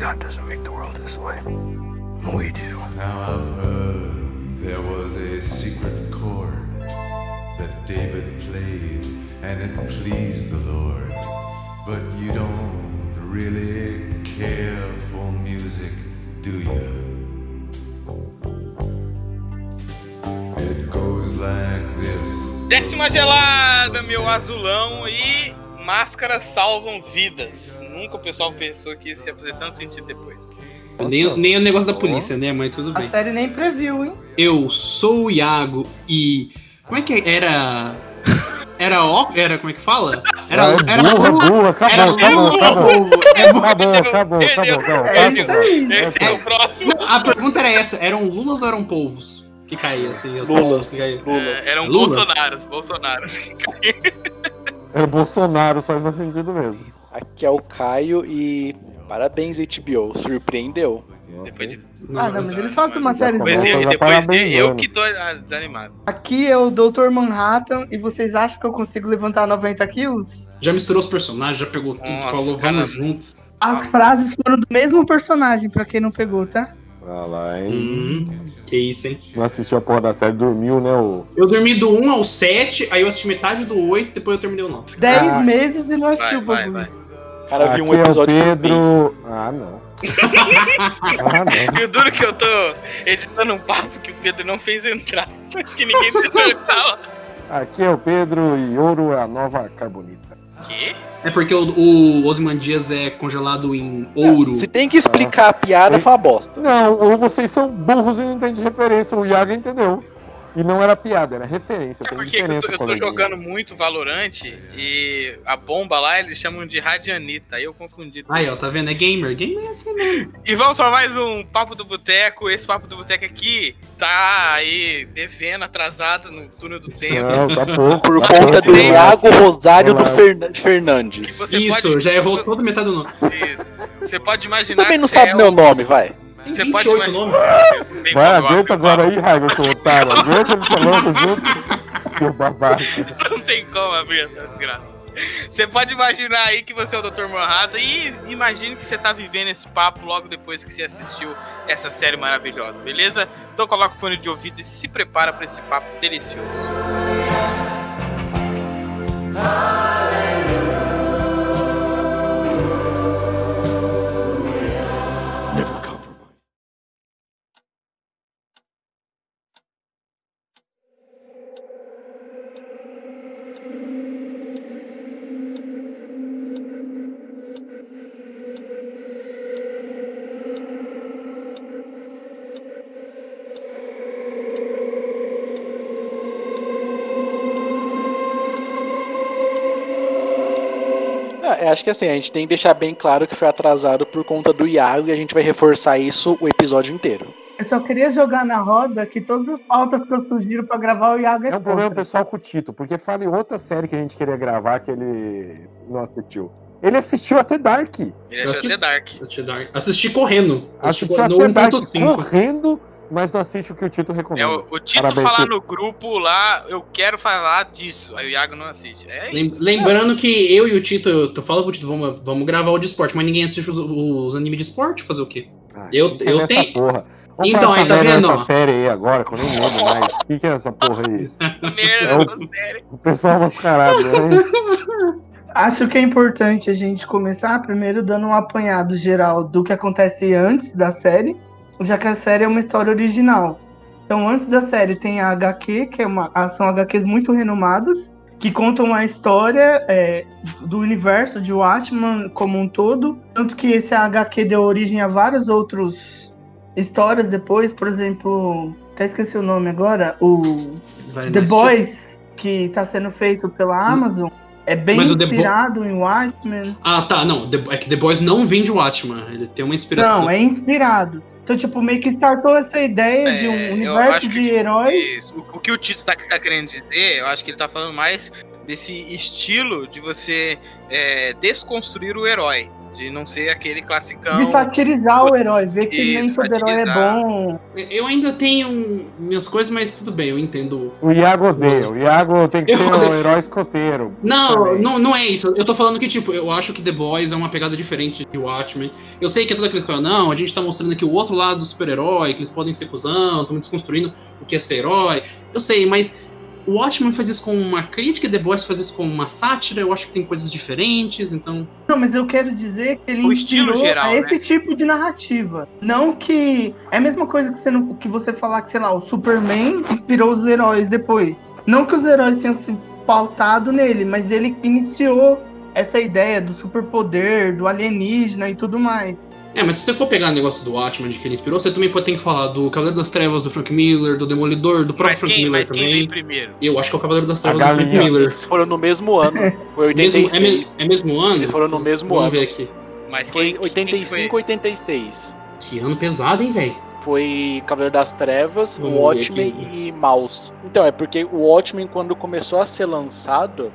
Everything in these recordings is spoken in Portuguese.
God doesn't make the world this way. We do. Now I've heard there was a secret chord that David played and it pleased the Lord. But you don't really care for music, do you? It goes like this. Décima gelada, meu azulão, e máscaras salvam vidas. Nunca o pessoal pensou que isso ia fazer tanto sentido depois. Nem, nem o negócio da polícia, né, mas tudo A bem. série nem previu, hein? Eu sou o Iago e. Como é que era. Era ó. Era. Como é que fala? Era. É era burra, burra, acabou, era acabou, acabou. É. Acabou, acabou, acabou, acabou. É isso Passa, aí. vai. Esse é o próximo. A pergunta era essa: eram lulas ou eram polvos? Que caía assim. Lulas. que caía. Lulas. É, eram Lula? Bolsonaros, Bolsonaros. Era Bolsonaro, só faz sentido mesmo. Aqui é o Caio e parabéns HBO, surpreendeu. Depois de... Ah, não, mas eles fazem uma série Depois, começa eu, já depois eu parabenizando. que tô ah, desanimado. Aqui é o Dr. Manhattan e vocês acham que eu consigo levantar 90 quilos? Já misturou os personagens, já pegou tudo, Nossa, falou, cara. vamos junto. As frases foram do mesmo personagem, pra quem não pegou, tá? Olha lá, hein? Hum, que isso, hein? Não assistiu a porra da série, dormiu, né? O... Eu dormi do 1 ao 7, aí eu assisti metade do 8, depois eu terminei o 9. 10 Ah. meses e não assistiu o bagulho. O cara viu um Aqui é o episódio. Pedro. Ah, não. ah, não. E o duro que eu tô editando um papo que o Pedro não fez entrar. que ninguém deixou ele falar. Aqui é o Pedro e ouro é a nova carbonita. Que? É porque o, o Osman Dias é congelado em ouro. Se tem que explicar a piada, Oi? foi uma bosta. Não, ou vocês são burros e não entendem referência. O Iago entendeu. E não era piada, era referência. Sabe Tem por eu tô, eu tô jogando muito Valorante e a bomba lá eles chamam de Radianita, aí eu confundi. Aí, ó, tá vendo? É gamer. Gamer é assim mesmo. E vamos para mais um Papo do Boteco. Esse Papo do Boteco aqui tá aí devendo, atrasado no túnel do tempo. Não, tá pouco. Por tá conta do Iago Rosário do Fernandes. Você Isso, pode- já errou toda metade do nome. Isso. Você pode Você imaginar também não que sabe é meu nome, vai. Tem Você pode 28 imaginar- nomes. Vai, aguenta agora aí, Raigo, seu otário. Aguenta ele falando junto. Seu babaca. Não tem como abrir essa desgraça. Você pode imaginar aí que você é o Dr. Manhattan e imagine que você tá vivendo esse papo logo depois que você assistiu essa série maravilhosa, beleza? Então coloca o fone de ouvido e se prepara para esse papo delicioso. Ah, acho que assim, a gente tem que deixar bem claro que foi atrasado por conta do Iago e a gente vai reforçar isso o episódio inteiro. Eu só queria jogar na roda que todas as pautas que eu sugiro pra gravar o Iago é, É um problema contra. pessoal com o Tito, porque fala em outra série que a gente queria gravar que ele não assistiu. Ele assistiu até Dark. Ele acho até Dark. Assisti correndo. Assisti Assistiu no até Dark 1.5. correndo, mas não assiste o que o Tito É, recomenda. o, o Tito Parabéns, falar Tito. no grupo lá, eu quero falar disso. Aí o Iago não assiste. É Lem- isso. Lembrando que eu e o Tito, eu tô falando pro Tito, vamos, vamos gravar o de esporte, mas ninguém assiste os, os animes de esporte, fazer o quê? Ah, eu- que que é eu essa tenho- Então, aí, tá vendo, dessa ó? série aí agora, que eu nem lembro mais. O que, que é essa porra aí? Merda É o- série. O pessoal mascarado, né? Isso. Acho que é importante a gente começar primeiro dando um apanhado geral do que acontece antes da série, já que a série é uma história original. Então, antes da série tem a HQ, que é uma, ah, são HQs muito renomadas, que contam a história é, do universo de Watchmen como um todo. Tanto que esse HQ deu origem a várias outras histórias depois, por exemplo, até esqueci o nome agora, o Vai The Boys, que está sendo feito pela Amazon, é bem Mas inspirado em Watchmen. Ah, tá, não. É que The Boys não vem de Watchman. Ele tem uma inspiração. Não, é inspirado. Então, tipo, meio que startou essa ideia de É, um eu universo de que- herói. Isso. O, o que o Tito tá, tá querendo dizer, eu acho que ele tá falando mais desse estilo de você é, desconstruir o herói. De não ser aquele classicão. De satirizar o herói, ver que nem todo herói é bom. Eu ainda tenho minhas coisas, mas tudo bem, eu entendo. O Iago odeia. O Iago tem que Eu ser um odeio. herói escoteiro. Não, Também. não, não é isso. Eu tô falando que, tipo, eu acho que The Boys é uma pegada diferente de Watchmen. Eu sei que é toda aquela coisa, não, a gente tá mostrando aqui o outro lado do super-herói, que eles podem ser cuzão, estamos desconstruindo o que é ser herói. Eu sei, mas o Watchmen faz isso com uma crítica e The Boys faz isso com uma sátira. Eu acho que tem coisas diferentes, então. Não, mas eu quero dizer que ele O estilo inspirou geral, a esse né? tipo de narrativa. Não que. É a mesma coisa que você, não, que você falar que, sei lá, o Superman inspirou os heróis depois. Não que os heróis tenham se pautado nele, mas ele iniciou essa ideia do superpoder, do alienígena e tudo mais. É, mas se você for pegar o negócio do Watchmen de que ele inspirou, você também pode ter que falar do Cavaleiro das Trevas do Frank Miller, do Demolidor, do próprio Mas Frank quem, Miller mas quem também. veio primeiro? Eu acho que é o Cavaleiro das Trevas do Frank. Miller. Eles foram no mesmo ano. Foi Mesmo, é, me- 86. é mesmo ano? Eles foram no mesmo Vamos ano. ver aqui. Mas Foi quem, quem 85, foi? 86. Que ano pesado, hein, velho? Foi Cavaleiro das Trevas, Vamos Watchmen aqui. e Mouse. Então, é porque o Watchmen, quando começou a ser lançado,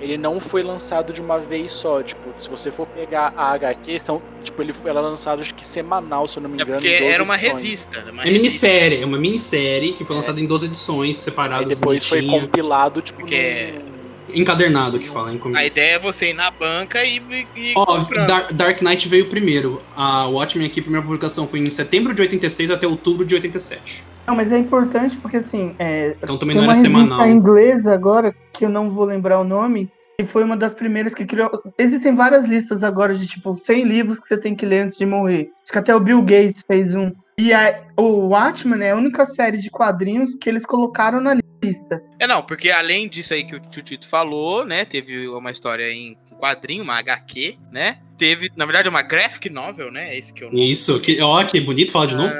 ele não foi lançado de uma vez só. Tipo, se você for pegar a HQ, são, tipo, ele era lançado acho que semanal, se eu não me É engano. porque em 12 era uma edições. revista. né? Uma É revista. minissérie, é uma minissérie que foi lançada em 12 edições Aí separadas. depois foi bonitinha. compilado, tipo, Porque num- Encadernado que fala em A ideia é você ir na banca e, e, e Ó, comprando. Dark, Dark Knight veio primeiro. A Watchmen aqui, a primeira publicação foi em setembro de 86 até outubro de 87. Não, mas é importante porque assim, é, Então também tem não uma era semanal. inglesa agora, que eu não vou lembrar o nome, e foi uma das primeiras que criou. Existem várias listas agora de tipo 100 livros que você tem que ler antes de morrer. Acho que até o Bill Gates fez um. E a, o Watchmen é a única série de quadrinhos que eles colocaram na lista. É, não, porque além disso aí que o tio Tito falou, né? Teve uma história em quadrinho, uma HQ, né? Teve, na verdade, uma graphic novel, né? Esse que eu Isso, que, ó, que bonito falar de novo.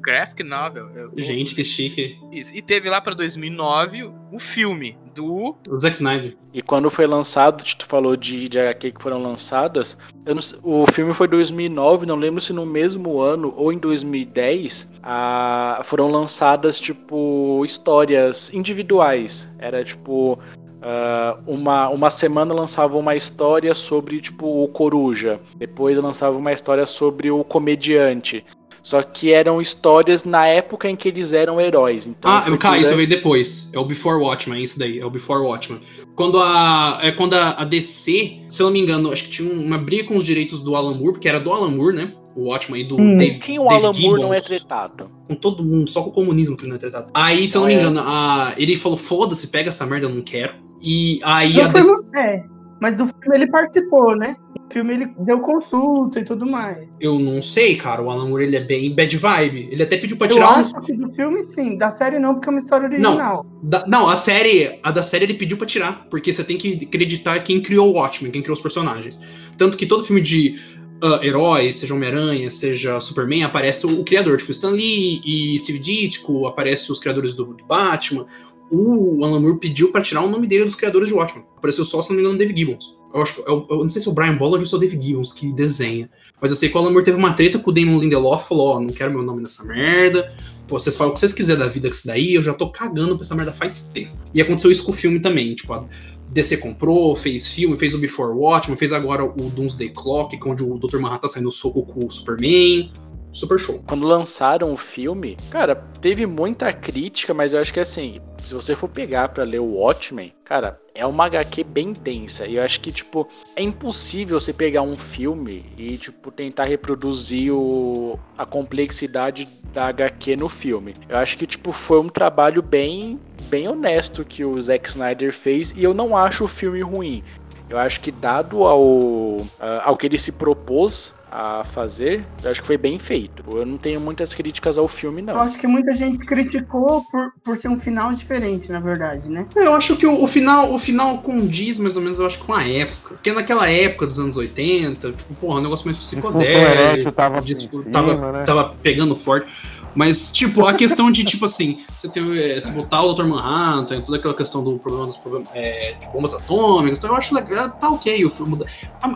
Graphic novel. eu- Gente, que chique. Isso. E teve lá pra 2009 o filme do. O Zack Snyder. E quando foi lançado, tu falou de, de HQ que foram lançadas, eu não o filme foi 2009, não lembro se no mesmo ano ou em 2010, a, foram lançadas, tipo, histórias individuais. Era, tipo, ah, uma, uma semana lançava uma história sobre, tipo, o Coruja. Depois lançava uma história sobre o Comediante. Só que eram histórias na época em que eles eram heróis. Então, Ah, cara, isso durante- veio depois. É o Before Watchmen, isso daí. É o Before Watchmen. Quando a, é quando a, a DC, se eu não me engano, acho que tinha uma briga com os direitos do Alan Moore, porque era do Alan Moore, né? O Watchmen e do Hum. Dave, Quem o Dave Alan Moore não é tretado? Com todo mundo, só com o comunismo que ele não é tratado. Aí, se eu não me é engano, a, ele falou: foda-se, pega essa merda, eu não quero. E aí a Não foi DC. mu- é, mas do filme ele participou, né? No filme ele deu consulta e tudo mais. Eu não sei, cara. O Alan Moore ele é bem bad vibe. Ele até pediu pra Eu tirar acho que do filme sim, da série não, porque é uma história original. Da- não, a série, a da série ele pediu pra tirar, porque você tem que acreditar quem criou o Watchmen, quem criou os personagens. Tanto que todo filme de ah, herói, seja Homem-Aranha, seja Superman, aparece o, o criador, tipo Stan Lee e Steve Ditko, aparece os criadores do, do Batman. O Alan Moore pediu pra tirar o nome dele dos criadores de Watchmen. Apareceu só, se não me engano, Dave Gibbons. Eu, acho, eu, eu não sei se é o Brian Bollard ou se é o Dave Gibbons que desenha. Mas eu sei que o Alan Moore teve uma treta com o Damon Lindelof, falou, ó, não quero meu nome nessa merda. Pô, vocês falam o que vocês quiserem da vida com isso daí, eu já tô cagando pra essa merda faz tempo. E aconteceu isso com o filme também, tipo, a DC comprou, fez filme, fez o Before Watchmen, fez agora o Doomsday Clock, é onde o Dr. Manhattan tá saindo soco com o Superman. Super show. Quando lançaram o filme, cara, teve muita crítica, mas eu acho que assim, se você for pegar pra ler o Watchmen, cara, é uma HQ bem densa. E eu acho que, tipo, é impossível você pegar um filme e, tipo, tentar reproduzir o, a complexidade da HQ no filme. Eu acho que, tipo, foi um trabalho bem, bem honesto que o Zack Snyder fez e eu não acho o filme ruim. Eu acho que dado ao, ao que ele se propôs a fazer, eu acho que foi bem feito. Eu não tenho muitas críticas ao filme, Eu não. acho que muita gente criticou por, por ser um final diferente, na verdade, né? Eu acho que o, o final o final condiz mais ou menos, eu acho, com a época. Porque naquela época dos anos 80, tipo, porra, um negócio mais erétil psicodélico. tava cima, tava, né? tava pegando forte. Mas, tipo, a questão de, tipo assim, você tem eh, se botar o Dr. Manhattan, toda aquela questão do problema dos problemas, é, de bombas atômicas, então eu acho legal, tá ok. O filme,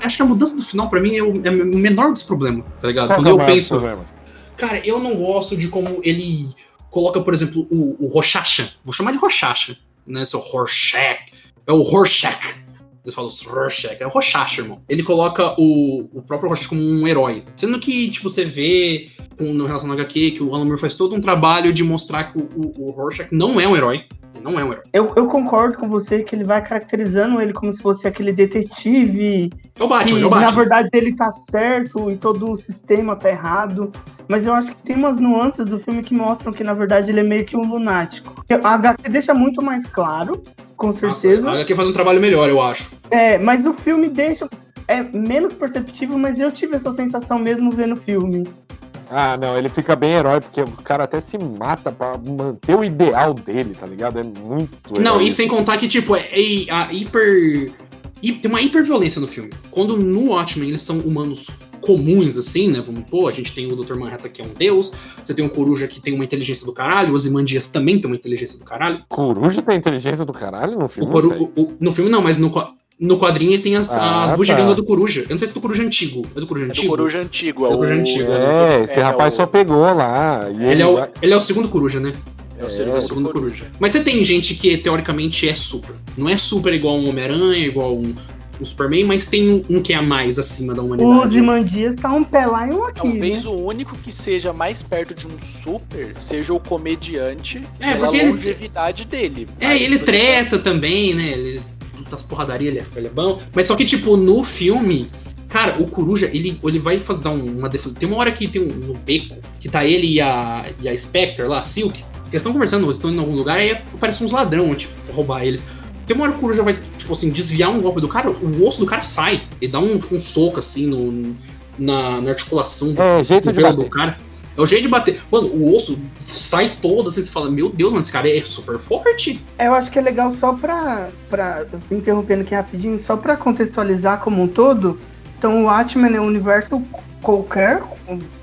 acho que a mudança do final, pra mim, é o, é o menor dos problemas, tá ligado? Qual Quando é eu penso. problemas? Cara, eu não gosto de como ele coloca, por exemplo, o, o Rochacha. Vou chamar de Rochacha, né? Seu Rorschach. É o Rorschach Eles falam Rorschach, é o Rorschach, irmão. Ele coloca o, o próprio Rorschach como um herói. Sendo que, tipo, você vê com, no relação ao HQ que o Alan Moore faz todo um trabalho de mostrar que o, o, o Rorschach não é um herói. Não é um herói. Eu, eu concordo com você que ele vai caracterizando ele como se fosse aquele detetive. É o Batman, que, é o na Batman. verdade ele tá certo e todo o sistema tá errado. Mas eu acho que tem umas nuances do filme que mostram que, na verdade, ele é meio que um lunático. A HQ deixa muito mais claro, com certeza. Nossa, a HQ faz um trabalho melhor, eu acho. É, mas o filme deixa. É menos perceptível, mas eu tive essa sensação mesmo vendo o filme. Ah, não, ele fica bem herói, porque o cara até se mata pra manter o ideal dele, tá ligado? É muito. Não, e herói. sem contar que, tipo, é, é a hiper. hi- Tem uma hiperviolência no filme. Quando no Watchmen eles são humanos comuns, assim, né? Vamos pôr, a gente tem o Dr. Manhattan que é um deus, você tem o Coruja que tem uma inteligência do caralho, o Ozymandias também tem uma inteligência do caralho. Coruja tem inteligência do caralho no filme? Coru- o- o- no filme não, mas no, no quadrinho ele tem as, Ah, as tá. bugigangas do Coruja. Eu não sei se é do Coruja antigo. É do Coruja É do antigo? Coruja Antigo. É É do o Coruja Antigo, É, esse é rapaz o- só pegou lá. E Ele é, o, ele é o segundo Coruja, né? É o É, segundo o segundo Coruja. Mas você tem gente que teoricamente é super. Não é super igual um Homem-Aranha, igual um, um Superman, mas tem um, um que é a mais acima da O humanidade. Dimandias tá um pé lá e um aqui. Talvez né? o único que seja mais perto de um super seja o comediante É, pela porque ele- longevidade dele. É, e ele treta também, né? Ele das porradarias, ele, é- ele é bom. Mas só que, tipo, no filme, cara, o Coruja, ele, ele vai fazer, dar um- uma defesa. Tem uma hora que tem um no beco, que tá ele e a, e a Spectre lá, a Silk, que eles estão conversando, eles estão indo em algum lugar, e aparecem uns ladrão, tipo, roubar eles. Tem uma hora que o Coruja vai, tipo assim, desviar um golpe do cara, o osso do cara sai. Ele dá um, tipo, um soco, assim, no, na, na articulação do, É, jeito do de do cara. É o jeito de bater. Mano, o osso sai todo, assim, você fala, meu Deus, mano, esse cara é super forte. Eu acho que é legal só pra, pra. Interrompendo aqui rapidinho, só pra contextualizar como um todo. Então, o Watchmen é um universo qualquer,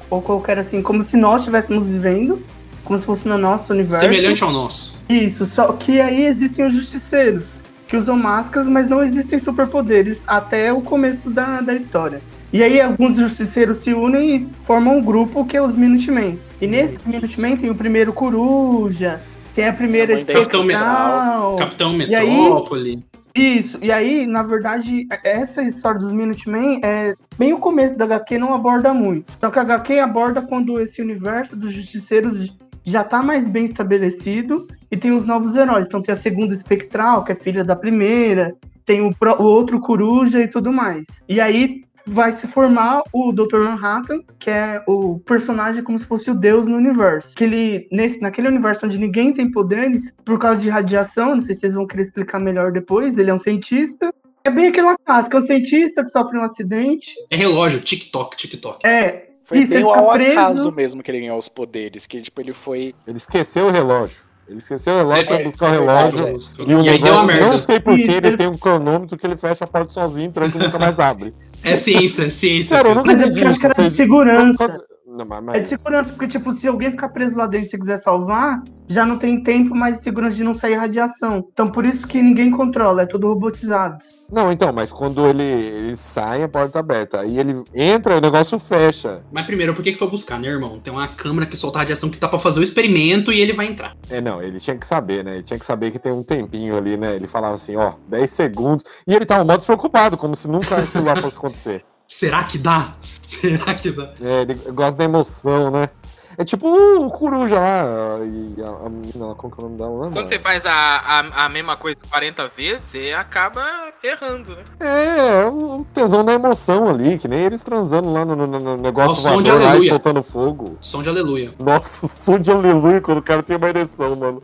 ou qualquer assim, como se nós estivéssemos vivendo, como se fosse no nosso universo. Semelhante ao nosso. Isso, só que aí existem os justiceiros, que usam máscaras, mas não existem superpoderes até o começo da, da história. E aí alguns justiceiros se unem e formam um grupo que é os Minutemen. E nesse Minutemen tem o primeiro Coruja, tem a primeira A Capitão Espectral. Capitão E aí- Metrópole. Isso, e aí, na verdade, essa história dos Minutemen é bem o começo da HQ, não aborda muito. Só que a HQ aborda quando esse universo dos justiceiros já tá mais bem estabelecido e tem os novos heróis. Então tem a segunda espectral, que é filha da primeira, tem o, pro- o outro coruja e tudo mais. E aí vai se formar o Dr. Manhattan, que é o personagem como se fosse o deus no universo. Que ele, nesse, naquele universo onde ninguém tem poderes, por causa de radiação, não sei se vocês vão querer explicar melhor depois, ele é um cientista. É bem aquela clássica, é um cientista que sofre um acidente. É relógio, TikTok, TikTok. É, Foi Isso, bem ao preso. acaso mesmo que ele ganhou os poderes. Que tipo, ele foi. Ele esqueceu o relógio. Ele esqueceu o relógio, É, buscar o é relógio. verdade, E o E aí deu uma merda. não sei por que Isso, ele ele- tem um cronômetro que ele fecha a porta sozinho, tranca e nunca mais abre. É ciência, é ciência. Sério, eu nunca Mas é entendi isso. Vocês- segurança. Não, mas- É de segurança, porque, tipo, se alguém ficar preso lá dentro e você quiser salvar, já não tem tempo mais de segurança de não sair radiação. Então, por isso que ninguém controla, é tudo robotizado. Não, então, mas quando ele, ele sai, a porta tá aberta. Aí ele entra, o negócio fecha. Mas primeiro, por que que foi buscar, né, irmão? Tem uma câmera que solta radiação que tá pra fazer o experimento e ele vai entrar. É, não, ele tinha que saber, né? Ele tinha que saber que tem um tempinho ali, né? Ele falava assim, ó, 10 segundos. E ele tava mó despreocupado, como se nunca aquilo lá fosse acontecer. Será que dá? Será que dá? É, ele gosta da emoção, né? É tipo o Coruja lá, e a, a menina lá, como que é o nome dela? Quando mano? você faz a, a, a mesma coisa 40 vezes, você acaba errando, né? É, é o tesão da emoção ali, que nem eles transando lá no, no- no negócio Ao som de voador lá aleluia. soltando fogo. Som de aleluia. Nossa, som de aleluia quando o cara tem uma ereção, mano.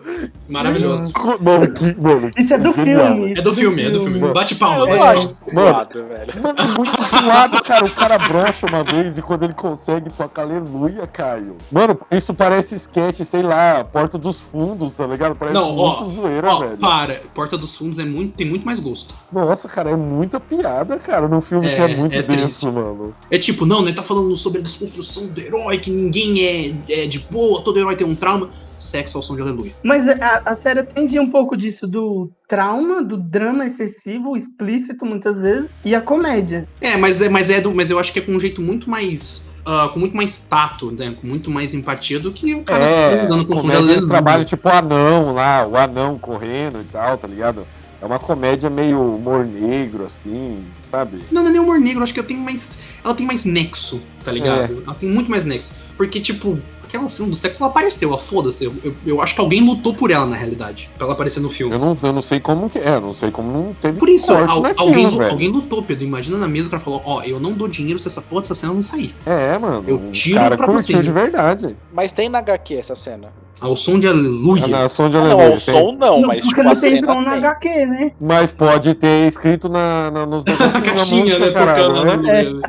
Maravilhoso. Mano, que, mano, Isso é do genial. filme. É do filme, é do filme. Bate palma, bate palma. Zoado, velho. Mano, é muito zoado, cara. O cara brocha uma vez e quando ele consegue toca aleluia, Caio. Mano, isso parece sketch, sei lá, Porta dos Fundos, tá ligado? Parece Não, ó, muito zoeira, Ó, velho. para. Porta dos Fundos é muito, tem muito mais gosto. Nossa, cara, é muita piada, cara, num filme É, que é muito é denso, triste. mano. É tipo, não, né? Tá falando sobre a desconstrução do herói, que ninguém é, é de boa, todo herói tem um trauma. Sexo ao som de aleluia. Mas a, a série atende um pouco disso, do trauma, do drama excessivo, explícito muitas vezes, e a comédia. É, mas é, mas é do, mas eu acho que é com um jeito muito mais. Ah, com muito mais tato, né? Com muito mais empatia do que o cara É, andando com comédia eles trabalham tipo o anão lá, o anão correndo e tal, tá ligado? É uma comédia meio humor negro, assim, sabe? Não, não é nem humor negro, acho que ela tem mais. Ela tem mais nexo, tá ligado? Ela tem muito mais nexo. Porque, tipo, aquela cena do sexo, ela apareceu, ela foda-se. Eu, eu, eu acho que alguém lutou por ela, na realidade, pra ela aparecer no filme. Eu não, eu não sei como que é, não sei como não teve Por isso, corte al- naquilo, alguém, velho. alguém lutou, Pedro. Imagina na mesa o cara falou: Ó, eu não dou dinheiro se essa porra dessa cena não sair. É, mano. Eu o tiro cara pra curtiu você. de verdade. Mas tem na HQ essa cena. Ao som de aleluia. A nação de Ah, aleluia. não, o tem. som não, Não, mas tipo, não a tem som na. HQ, né? Mas pode ter escrito na, na, nos negocinhos a da caixinha, música, né? caralho, Tocando né? aleluia.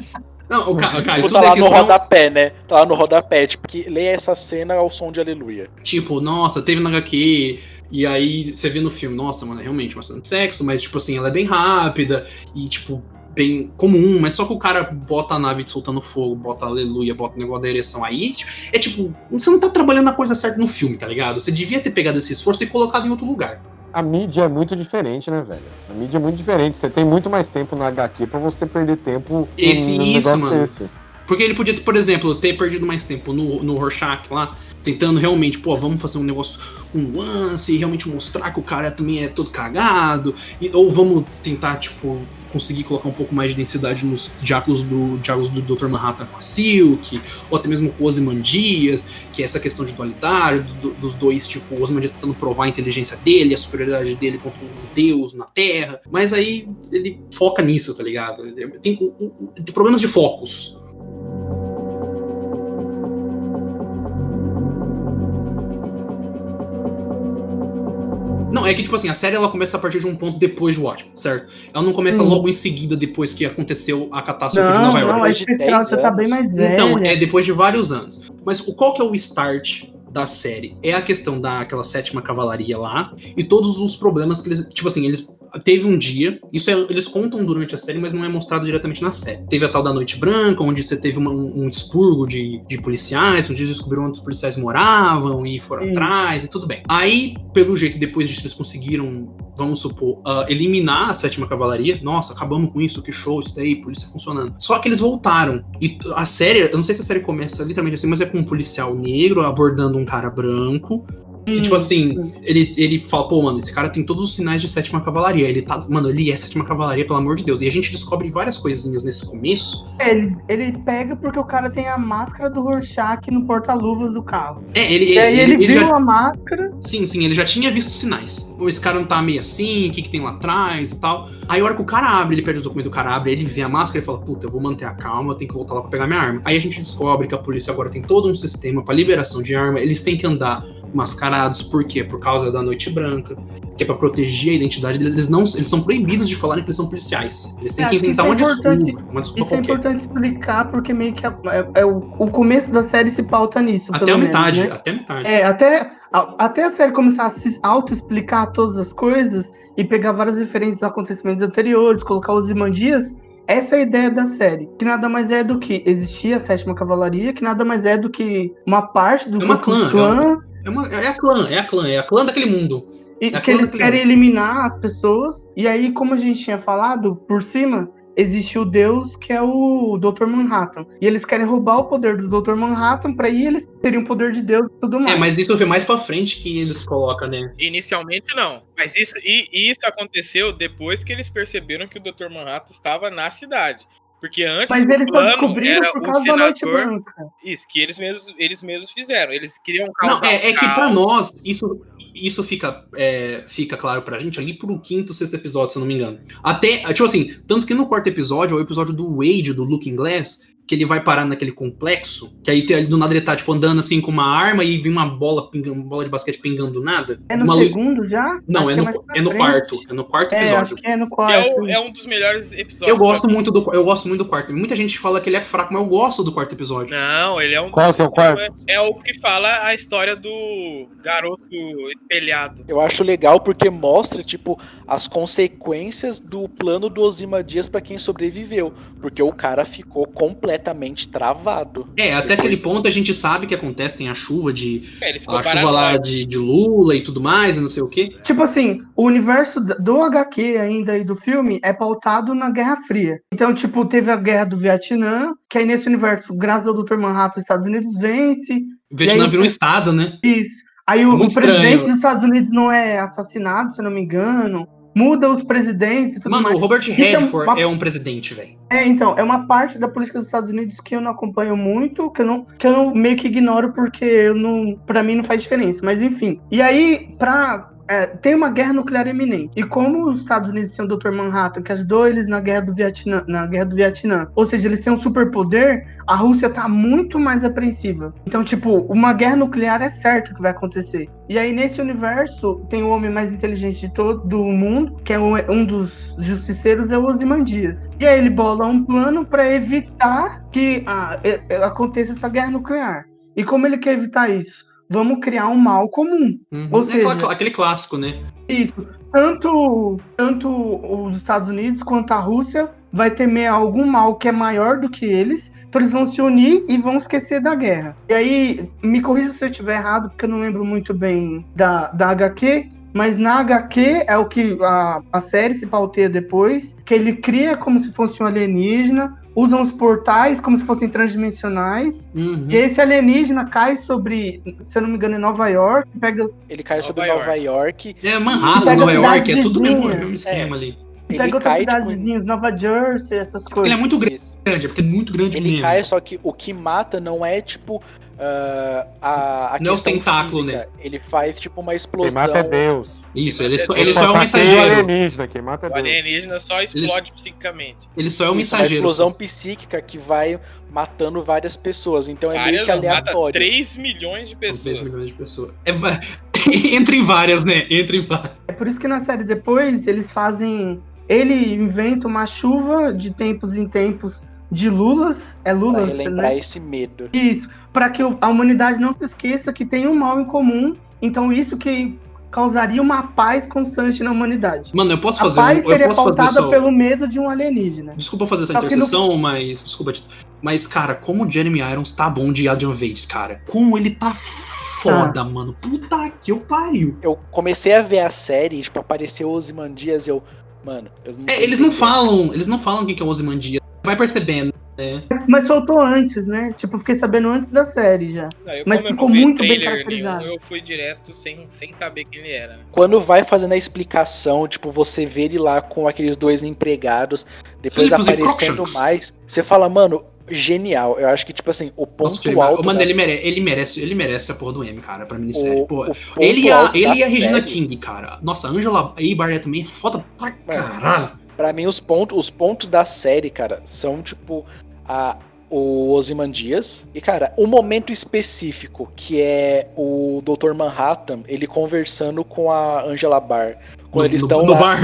Não, o cara, Tipo, tá é lá no questão. rodapé, né? Tá lá no rodapé, tipo, que lê essa cena ao som de aleluia. Tipo, nossa, teve na HQ. E aí você vê no filme, nossa, mano, é realmente uma cena de sexo, mas tipo assim, ela é bem rápida e tipo, bem comum, mas só que o cara bota a nave soltando fogo, bota aleluia, bota o negócio da ereção aí, tipo, é tipo, você não tá trabalhando a coisa certa no filme, tá ligado? Você devia ter pegado esse esforço e colocado em outro lugar. A mídia é muito diferente, né, velho? A mídia é muito diferente. Você tem muito mais tempo na HQ pra você perder tempo Esse- num isso, negócio mano. desse. Porque ele podia, por exemplo, ter perdido mais tempo no, no Rorschach lá, tentando realmente, pô, vamos fazer um negócio, um lance, e realmente mostrar que o cara também é todo cagado, e- ou vamos tentar, tipo, conseguir colocar um pouco mais de densidade nos diálogos do, diálogos do Dr. Manhattan com a Silk, ou até mesmo com o Ozymandias, que é essa questão de dualitário, do- dos dois, tipo, o Ozymandias tentando provar a inteligência dele, a superioridade dele contra um deus na Terra, mas aí ele foca nisso, tá ligado? Tem, tem problemas de focos. Não, é que, tipo assim, a série ela começa a partir de um ponto depois do Watchmen, certo? Ela não começa Hum. logo em seguida depois que aconteceu a catástrofe de Não, Nova York. não, Depois de especial 10 você tá bem anos. mais velha. Então, é depois de vários anos. Mas o, qual que é o start da série? É a questão daquela sétima cavalaria lá e todos os problemas que eles. Tipo assim, eles. Teve um dia, isso é- eles contam durante a série, mas não é mostrado diretamente na série. Teve a tal da Noite Branca, onde você teve uma- um, um expurgo de, de policiais, onde eles descobriram onde os policiais moravam e foram Sim. atrás e tudo bem. Aí, pelo jeito, depois disso, eles conseguiram, vamos supor, ah, eliminar a sétima cavalaria. Nossa, acabamos com isso, que show, isso daí, polícia funcionando. Só que eles voltaram. E a série, eu não sei se a série começa literalmente assim, mas é com um policial negro abordando um cara branco. E, tipo assim, ele, ele fala, pô, mano, esse cara tem todos os sinais de sétima cavalaria. Ele tá. Mano, ele é sétima cavalaria, pelo amor de Deus. E a gente descobre várias coisinhas nesse começo. É, ele, ele pega porque o cara tem a máscara do Rorschach no porta-luvas do carro. É, ele. E aí ele, ele viu já, a máscara. sim, sim, ele já tinha visto sinais. Pô, esse cara não tá meio assim, o que, que tem lá atrás e tal. Aí a hora que o cara abre, ele pede os documentos do cara abre, ele vê a máscara e fala, puta, eu vou manter a calma, eu tenho que voltar lá pra pegar minha arma. Aí a gente descobre que a polícia agora tem todo um sistema pra liberação de arma, eles têm que andar mascarados, por quê? Por causa da noite branca, que é pra proteger a identidade deles. Eles não, eles são proibidos de falarem que eles são policiais. Eles têm Eu que que inventar uma isso é importante. desculpa, uma desculpa Isso é qualquer. importante explicar porque meio que é, é- é o, o começo da série se pauta nisso. Até a menos, metade, né? até a metade. É, até, a- até a série começar a se auto-explicar todas as coisas e pegar várias referências dos acontecimentos anteriores, colocar os imandias, essa é a ideia da série. Que nada mais é do que existia a sétima cavalaria, que nada mais é do que uma parte do É uma Klux clã, Klan, É, uma, é a clã, é a clã, é a clã daquele mundo. e é que eles daquele querem eliminar as pessoas. E aí, como a gente tinha falado, por cima, existe o deus que é o Dr. Manhattan. E eles querem roubar o poder do Dr. Manhattan pra aí eles terem o poder de Deus e tudo mais. É, mas isso vê mais pra frente que eles colocam, né? Inicialmente não. Mas isso, e, e isso aconteceu depois que eles perceberam que o Dr. Manhattan estava na cidade. Porque antes Mas eles descobriram era por o causa da Noite senador. Branca. Isso, que eles mesmos, eles mesmos fizeram. Eles queriam Não, é, é que pra nós, isso, isso fica, é, fica claro pra gente ali pro quinto, sexto episódio, se eu não me engano. Até, tipo assim, tanto que no quarto episódio, é o episódio do Wade, do Looking Glass, que ele vai parar naquele complexo, que aí tem- do nada ele tá, tipo, andando assim com uma arma e vem uma bola, pingando, uma bola de basquete pingando do nada. É no uma luz- segundo já? Não, Acho é que no, é no quarto. É no quarto É, episódio. acho que é no quarto. é, o- é um dos melhores episódios. Eu gosto muito do eu gosto muito do quarto. Muita gente fala que ele é fraco, mas eu gosto do quarto episódio. Não, ele é um. Qual que é o quarto? É, o que fala a história do garoto espelhado. Eu acho legal porque mostra, tipo, as consequências do plano do Ozymandias pra quem sobreviveu. Porque o cara ficou completamente travado. É, até Depois- aquele ponto a gente sabe que acontece, tem a chuva de. É, ele ficou A chuva lá de, de Lula e tudo mais, e não sei o quê. Tipo assim, o universo do HQ ainda e do filme é pautado na Guerra Fria. Então, tipo, teve a Guerra do Vietnã, que aí nesse universo, graças ao Dr. Manhattan, os Estados Unidos vence. O Vietnã aí, virou um estado, né? Isso. Aí o, Muito o presidente dos Estados Unidos não é assassinado, se eu não me engano. Muda os presidentes e tudo Mano, mais. o Robert é Redford uma- é um presidente, velho. É, então, é uma parte da política dos Estados Unidos que eu não acompanho muito, que eu não, que eu não meio que ignoro porque eu não, para mim não faz diferença, mas enfim. E aí, pra é, tem uma guerra nuclear iminente. E como os Estados Unidos têm o Dr. Manhattan, que ajudou eles na guerra do Vietnã, na guerra do Vietnã, ou seja, eles têm um superpoder, a Rússia tá muito mais apreensiva. Então, tipo, uma guerra nuclear é certo que vai acontecer. E aí, nesse universo, tem o homem mais inteligente de todo o mundo, que é um, dos justiceiros, é o Ozymandias. E aí ele bola um plano para evitar que ah, é- é- aconteça essa guerra nuclear. E como ele quer evitar isso? Vamos criar um mal comum. Uhum. Ou É seja- aquele clássico, né? Isso. Tanto, tanto os Estados Unidos quanto a Rússia vai temer algum mal que é maior do que eles. Então eles vão se unir e vão esquecer da guerra. E aí, me corrija se eu estiver errado, porque eu não lembro muito bem da, da HQ. Mas na HQ é o que a, a série se pauteia depois, que ele cria como se fosse um alienígena, usam os portais como se fossem transdimensionais, Uhum. e esse alienígena cai sobre, se eu não me engano, em Nova York, pega Ele cai Nova sobre York. Nova York. É Manhattan, Nova York, é tudo mesmo, vizinha. mesmo esquema ali. Ele pega outras tipo, cidadezinhas, Nova Jersey, essas Porque ele é coisas. muito grande, Isso. é porque é muito grande Ele mesmo. cai, só que o que mata não é tipo ah, a, a Não é os questão tentáculos, física. né? Ele faz tipo uma Quem explosão. mata é Deus. Isso, ele só, Ele ele Só só é um taqueia mensageiro. alienígena, quem mata é O Deus. alienígena só explode psicamente. Ele só é um Isso, uma mensageiro. explosão psíquica que vai matando várias pessoas. Então é meio Várias, que não, mata aleatório. 3 milhões de São 3 pessoas. milhões de pessoas. É, entre várias, né? Entre várias. É por isso que na série depois eles fazem. Ele inventa uma chuva de tempos em tempos de lulas. É Pra lulas, relembrar né? esse medo. Isso. Para que a humanidade não se esqueça que tem um mal em comum. Então isso que causaria uma paz constante na humanidade. Mano, eu posso A fazer um, paz eu seria posso fazer pautada só... pelo medo de um alienígena. Desculpa fazer essa Só que no- interseção, mas. Desculpa, Tito. Mas, cara, como o Jeremy Irons tá bom de Adrian Veidt, cara. Como ele tá foda, mano. Puta que eu pariu. Eu comecei a ver a série, tipo, apareceu Ozymandias e eu. Mano, eu não É, eles não falam, eles não falam quem que é o Ozymandias. Vai percebendo. Mas soltou antes, né? Tipo, eu fiquei sabendo antes da série já. Não, eu, Mas ficou muito bem caracterizado. nenhum, eu fui direto sem, sem saber quem ele era. né? Quando vai fazendo a explicação, tipo, você vê ele lá com aqueles dois empregados, depois aparecendo mais, você fala, mano, genial. Eu acho que, tipo assim, o ponto Nossa, alto. Mano, ele merece, ele merece, ele merece a porra do M, cara, pra minissérie. o- Pô, o ele e a, ele e a Regina série- King, cara. Nossa, a Angela também é foda pra caralho. Pra mim, os pontos, os pontos da série, cara, são tipo a, o Ozymandias. E, cara, um momento específico que é o Dr. Manhattan, ele conversando com a Angela Barr. Quando No- eles no- estão no lá, bar.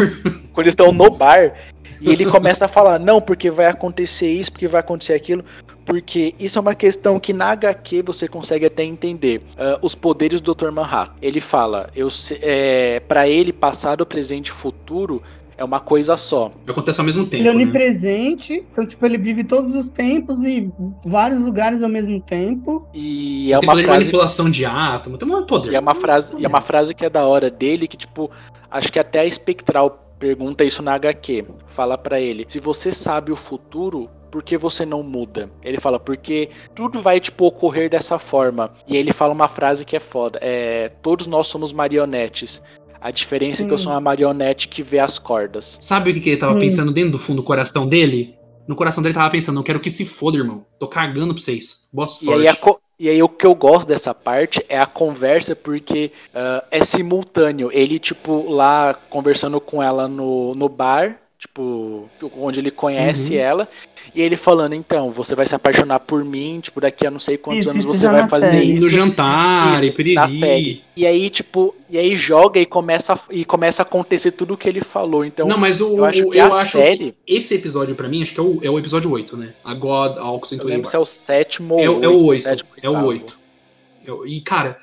quando eles estão no bar, e ele começa a falar, não, porque vai acontecer isso, porque vai acontecer aquilo. Porque isso é uma questão que na HQ você consegue até entender. Ah, os poderes do Dr. Manhattan. Ele fala, eu é, para ele, passado, presente e futuro é uma coisa só. Acontece ao mesmo tempo. Ele é né? onipresente, então, tipo, ele vive todos os tempos e vários lugares ao mesmo tempo. E é Tem uma poder de frase manipulação de átomo, tem um poder. E é uma frase, e é uma frase que é da hora dele, que, tipo, acho que até a Espectral pergunta isso na HQ. Fala pra ele: se você sabe o futuro, por que você não muda? Ele fala, porque tudo vai, tipo, ocorrer dessa forma. E ele fala uma frase que é foda: é, todos nós somos marionetes. A diferença é que eu sou uma marionete que vê as cordas. Sabe o que, que ele tava Hum. pensando dentro do fundo do coração dele? No coração dele tava pensando, eu quero que se foda, irmão. Tô cagando pra vocês. Boa E sorte. aí, a co- e aí o que eu gosto dessa parte é a conversa, porque ah, é simultâneo. Ele, tipo, lá conversando com ela no, no bar, tipo, onde ele conhece Uhum. ela, e ele falando, então, você vai se apaixonar por mim, tipo, daqui a não sei quantos Isso, anos isso você vai fazer série. no isso. jantar, Isso, e piriri. na série. E aí, tipo, e aí joga e começa, a- e começa a acontecer tudo o que ele falou. Então, Não, mas o, eu acho que eu a acho série, que esse episódio pra mim, acho que é o, é o episódio 8, né? A God Alks eu lembro se é o sétimo ou É, o- é o 8. sétimo, É o oitavo. 8. Eu- E, cara,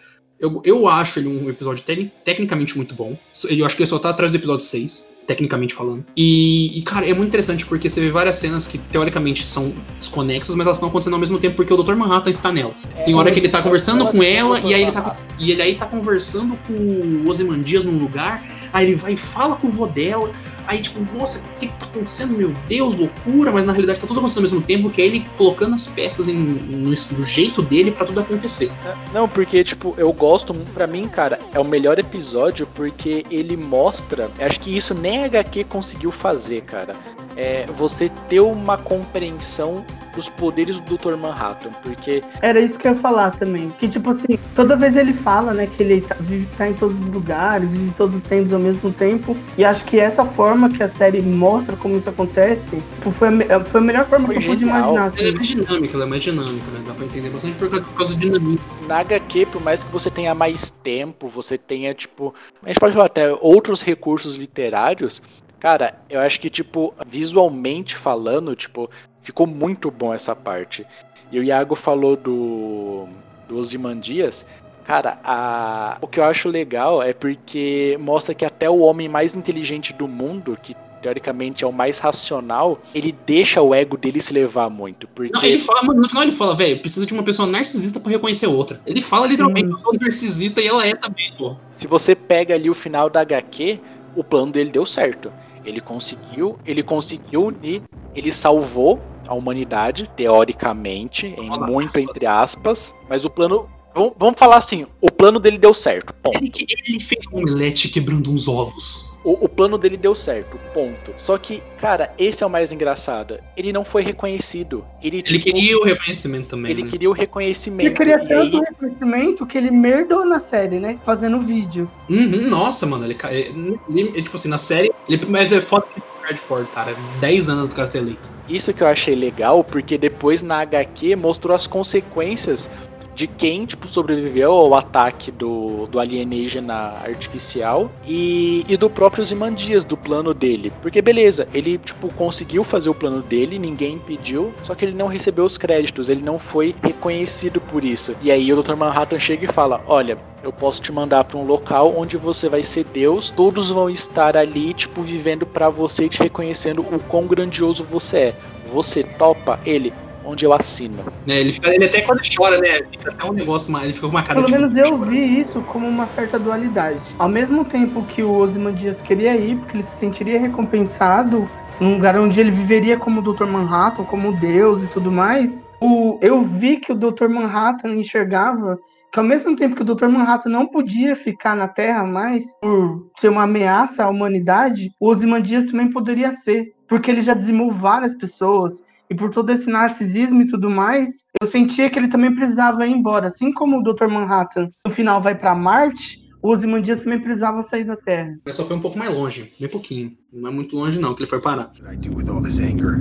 eu, eu acho ele um episódio tec- tecnicamente muito bom. Eu acho que ele só tá atrás do episódio 6, tecnicamente falando. E, e, cara, é muito interessante porque você vê várias cenas que teoricamente são desconexas, mas elas estão acontecendo ao mesmo tempo porque o Dr. Manhattan está nelas. Tem hora que ele tá conversando com ela e aí ele tá, e ele aí tá conversando com o Ozymandias num lugar. Aí ele vai e fala com o vô dela. Aí, tipo, nossa, o que, que tá acontecendo? Meu Deus, loucura. Mas na realidade tá tudo acontecendo ao mesmo tempo, que é ele colocando as peças em, no, do jeito dele pra tudo acontecer. Não, porque, tipo, eu gosto, pra mim, cara, é o melhor episódio porque ele mostra. Acho que isso nem a HQ conseguiu fazer, cara. É você ter uma compreensão dos poderes do Dr. Manhattan, porque. Era isso que eu ia falar também. Que, tipo assim, toda vez ele fala, né, que ele tá, vive, tá em todos os lugares, vive todos os tempos ao mesmo tempo. E acho que essa forma que a série mostra como isso acontece, tipo, foi, a, foi a melhor forma Foi que eu pude imaginar. Ela é Assim. mais dinâmica, ela é mais dinâmica, né? Dá pra entender bastante por causa, por causa do dinamismo. Na HQ, por mais que você tenha mais tempo, você tenha, tipo. A gente pode falar até outros recursos literários. Cara, eu acho que, tipo, visualmente falando, tipo, ficou muito bom essa parte. E o Iago falou do. do Ozymandias. Cara, a, o que eu acho legal é porque mostra que até o homem mais inteligente do mundo, que teoricamente é o mais racional, ele deixa o ego dele se levar muito. Porque. Não, ele fala, mano, no final ele fala, velho, precisa de uma pessoa narcisista pra reconhecer outra. Ele fala literalmente, eu sou narcisista e ela é também, pô. se você pega ali o final da HQ, o plano dele deu certo. Ele conseguiu, ele conseguiu unir, ele salvou a humanidade, teoricamente, em muito entre aspas, mas o plano. Vamos, vamos falar assim, o plano dele deu certo. Ponto. Ele, ele fez um omelete quebrando uns ovos. O, o plano dele deu certo, ponto. Só que, cara, esse é o mais engraçado. Ele não foi reconhecido. Ele, Ele tipo, queria o reconhecimento também. ele né? queria o reconhecimento. Ele queria e aí- tanto reconhecimento que ele merdou na série, né? Fazendo vídeo. Uhum, nossa, mano, ele, ele, ele- tipo assim, na série, ele, mas é foda que o Redford, cara, 10 anos do cara ser eleito. Isso que eu achei legal, porque depois na HQ mostrou as consequências de quem, tipo, sobreviveu ao ataque do, do alienígena artificial e, e do próprio Zimandias, do plano dele. Porque beleza, ele, tipo, conseguiu fazer o plano dele, ninguém impediu, só que ele não recebeu os créditos, ele não foi reconhecido por isso. E aí o Dr. Manhattan chega e fala, olha, eu posso te mandar pra um local onde você vai ser Deus, todos vão estar ali, tipo, vivendo pra você e te reconhecendo o quão grandioso você é. Você topa ele onde eu assino. É, ele, fica, ele até quando chora, né? Fica até um negócio, mais- ele fica com uma cara Pelo tipo, menos eu vi isso como uma certa dualidade. Ao mesmo tempo que o Ozymandias queria ir, porque ele se sentiria recompensado num lugar onde ele viveria como o Dr. Manhattan, como Deus e tudo mais, o, eu vi que o Dr. Manhattan enxergava que ao mesmo tempo que o Dr. Manhattan não podia ficar na Terra mais por ser uma ameaça à humanidade, o Ozymandias também poderia ser, porque ele já dizimou várias pessoas, e por todo esse narcisismo e tudo mais, eu sentia que ele também precisava ir embora. Assim como o Dr. Manhattan no final vai pra Marte, o Ozymandias também precisava sair da Terra. Mas só foi um pouco mais longe, bem pouquinho. Não é muito longe não, que ele foi parar. What I do with all this anger?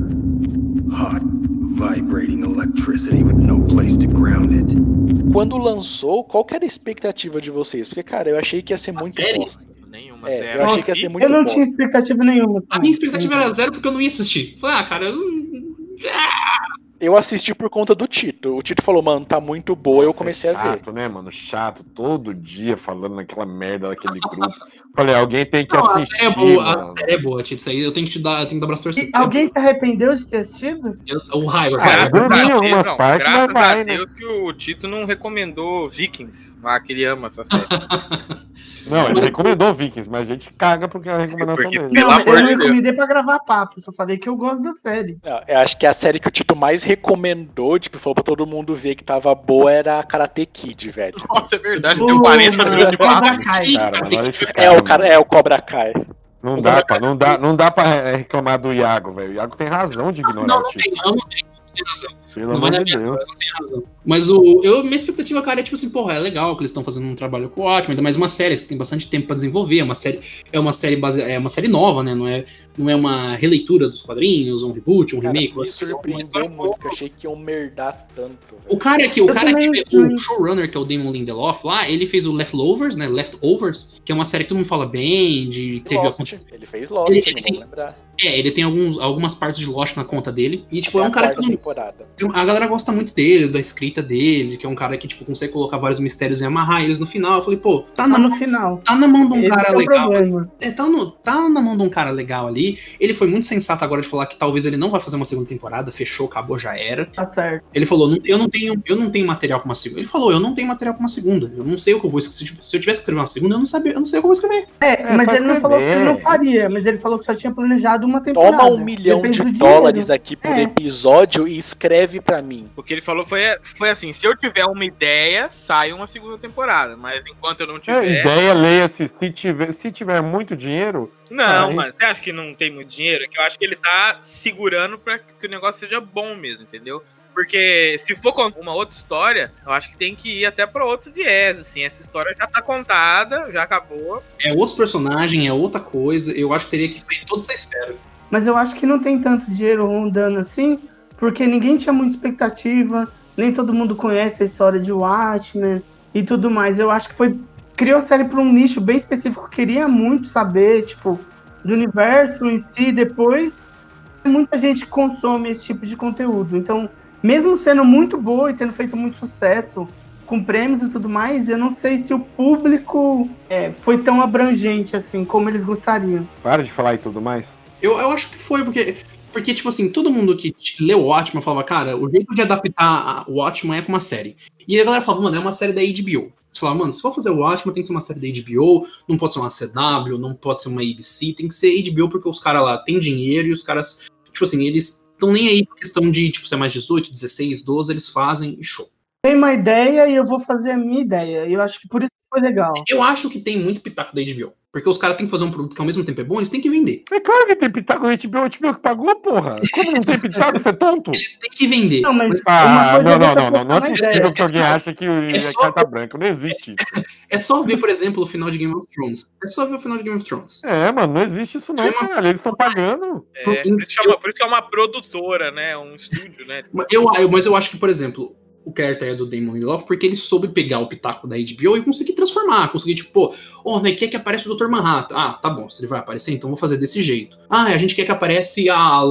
Hot, vibrating electricity with no place to ground it. Quando lançou, qual que era a expectativa de vocês? Porque, cara, eu achei que ia ser muito série? bosta. Nenhuma, É, zero. eu achei que ia ser muito eu não bosta. tinha expectativa nenhuma. A minha expectativa era zero porque eu não ia assistir. Falei, ah, cara, eu não- ah! Eu assisti por conta do Tito. O Tito falou, mano, tá muito boa, eu Nossa, comecei é a ver. chato, né, mano? Chato, todo dia falando naquela merda daquele grupo. Falei, alguém tem que Não, a assistir, série é boa, a série é boa, Tito. Isso aí eu tenho que te dar, eu tenho que dar braço torcido. Alguém se arrependeu de ter assistido? Eu- O Raio, Ah, dormi a em algumas não, partes, mas vai, a né? Que o Tito não recomendou Vikings, lá que ele ama essa série. Não, ele recomendou Vikings, mas a gente caga porque é a recomendação Porque- dele. Pelo não, amor eu não Deus. recomendei pra gravar papo, só falei que eu gosto da série. Não, eu acho que a série que o Tito mais recomendou, tipo, falou pra todo mundo ver que tava boa era a Karate Kid, velho. Nossa, é verdade, deu 40 mano, minutos de. É o cara, é o Cobra Kai. Não dá, pra, não, dá, não dá pra reclamar do Iago, velho. O Iago tem razão de ignorar Não, o não tem, título. não, não tem, não tem razão. Pelo Não vai de na minha Deus. não tem razão. Mas o, eu, minha expectativa, cara, é tipo assim, porra, é legal que eles estão fazendo um trabalho com o ótimo, ainda mais uma série que você tem bastante tempo pra desenvolver, é uma série, é uma série base, é uma série nova, né? Não é, não é uma releitura dos quadrinhos, um reboot, um Cara, remake. me surpreendeu muito, eu achei que iam merdar tanto. O cara que, o Eu cara também- que, o showrunner, que é o Damon Lindelof lá, ele fez o Leftovers, né? Leftovers, que é uma série que todo mundo fala bem, de teve Lost, ele fez Lost, Ele- não ele tem- vou lembrar. É, ele tem alguns, algumas partes de Lost na conta dele. E, tipo, é Até um a cara que temporada. tem- A galera gosta muito dele, da escrita dele, que é um cara que, tipo, consegue colocar vários mistérios e amarrar eles no final. Eu falei, pô, tá na, Tá no final. tá na mão de um Esse cara é legal. problema. É, tá, no- tá na mão de um cara legal ali. Ele foi muito sensato agora de falar que talvez ele não vai fazer uma segunda temporada. Fechou, acabou, já era. Tá certo. Ele falou, "Não- eu não tenho, eu não tenho material pra uma segunda. Ele falou, eu não tenho material pra uma segunda. Eu não sei o que eu vou escrever. Se se eu tivesse que escrever uma segunda, eu não sabia, eu não sei o que eu vou escrever. É, É, mas ele não falou que ele escrever. não faria, mas ele falou que só tinha planejado uma temporada. Toma um milhão Depende de dinheiro. dólares aqui por É. episódio e escreve pra mim. O que ele falou foi, foi assim: se eu tiver uma ideia, sai uma segunda temporada. Mas enquanto eu não É, tiver. ideia, leia-se. Se tiver, se tiver muito dinheiro, Não, Sai. mano, você acha que não tem muito dinheiro? Que eu acho que ele tá segurando pra que o negócio seja bom mesmo, entendeu? Porque se for com uma outra história, eu acho que tem que ir até pra outro viés, assim. Essa história já tá contada, já acabou. É outro personagem, é outra coisa. Eu acho que teria que sair toda essa esfera. Mas eu acho que não tem tanto dinheiro rondando assim, porque ninguém tinha muita expectativa, nem todo mundo conhece a história de Watchmen e tudo mais. Eu acho que foi. Criou a série para um nicho bem específico, queria muito saber, tipo, do universo em si, depois. Muita gente consome esse tipo de conteúdo. Então, mesmo sendo muito boa e tendo feito muito sucesso, com prêmios e tudo mais, eu não sei se o público é, foi tão abrangente assim como eles gostariam. para de falar e tudo mais. Eu, eu acho que foi, porque, porque, tipo assim, todo mundo que leu o Watchmen falava, cara, o jeito de adaptar o Watchmen é com uma série. E a galera falava, mano, é uma série da HBO. Você falava, mano, se for fazer o Watchmen, tem que ser uma série da HBO, não pode ser uma CW, não pode ser uma ABC, tem que ser HBO porque os caras lá têm dinheiro e os caras, tipo assim, eles estão nem aí com questão de, tipo, ser mais 18, 16, 12, eles fazem e show. Tem uma ideia e eu vou fazer a minha ideia. E eu acho que por isso foi legal. Eu acho que tem muito pitaco da HBO. Porque os caras têm que fazer um produto que ao mesmo tempo é bom, eles têm que vender. É claro que tem pitaco no HBO, o HBO que pagou, porra. Como não tem pitaco, você é tonto? Eles têm que vender. Não, mas Ah, não, é não, não, não, não focar é na possível que alguém ache que é só- carta branca, não existe isso. É só ver, por exemplo, o final de Game of Thrones. É só ver o final de Game of Thrones. É, mano, não existe isso não, cara. Eles estão pagando. É, por, isso que é uma, por isso que é uma produtora, né? Um estúdio, né? Eu- mas eu acho que, por exemplo, o character é do Damon Lindelof porque ele soube pegar o pitaco da HBO e conseguir transformar. Conseguir, tipo, pô, ó, né, quer que apareça o Dr. Manhattan. Ah, tá bom, se ele vai aparecer, então vou fazer desse jeito. Ah, a gente quer que aparece a, a,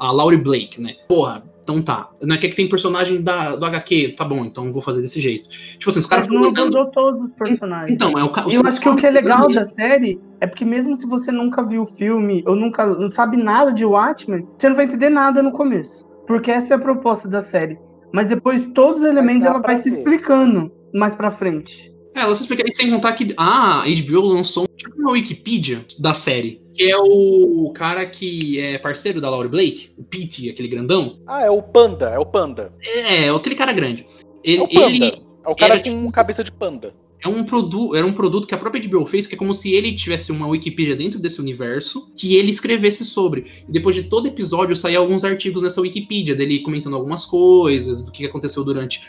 a Laurie Blake, né? Porra, então tá. Não quer que tem personagem da, do HQ, tá bom, então vou fazer desse jeito. Tipo assim, os caras Mas ficam não mudou todos os personagens. Então, é o ca- eu acho que o que é legal da série é porque mesmo se você nunca viu o filme ou nunca não sabe nada de Watchmen, você não vai entender nada no começo. Porque essa é a proposta da série. Mas depois todos os elementos ela vai se ver. explicando mais pra frente. É, ela se explica. E sem contar que a HBO lançou tipo uma Wikipedia da série. Que é o cara que é parceiro da Laurie Blake, o Pete, aquele grandão. Ah, é o Panda, é o Panda. É, aquele cara grande. É Ele, o Panda. ele É o cara era, com tipo- cabeça de panda. É um produto, era um produto que a própria HBO fez, que é como se ele tivesse uma Wikipedia dentro desse universo, que ele escrevesse sobre. E depois de todo episódio saía alguns artigos nessa Wikipedia, dele comentando algumas coisas, do que aconteceu durante.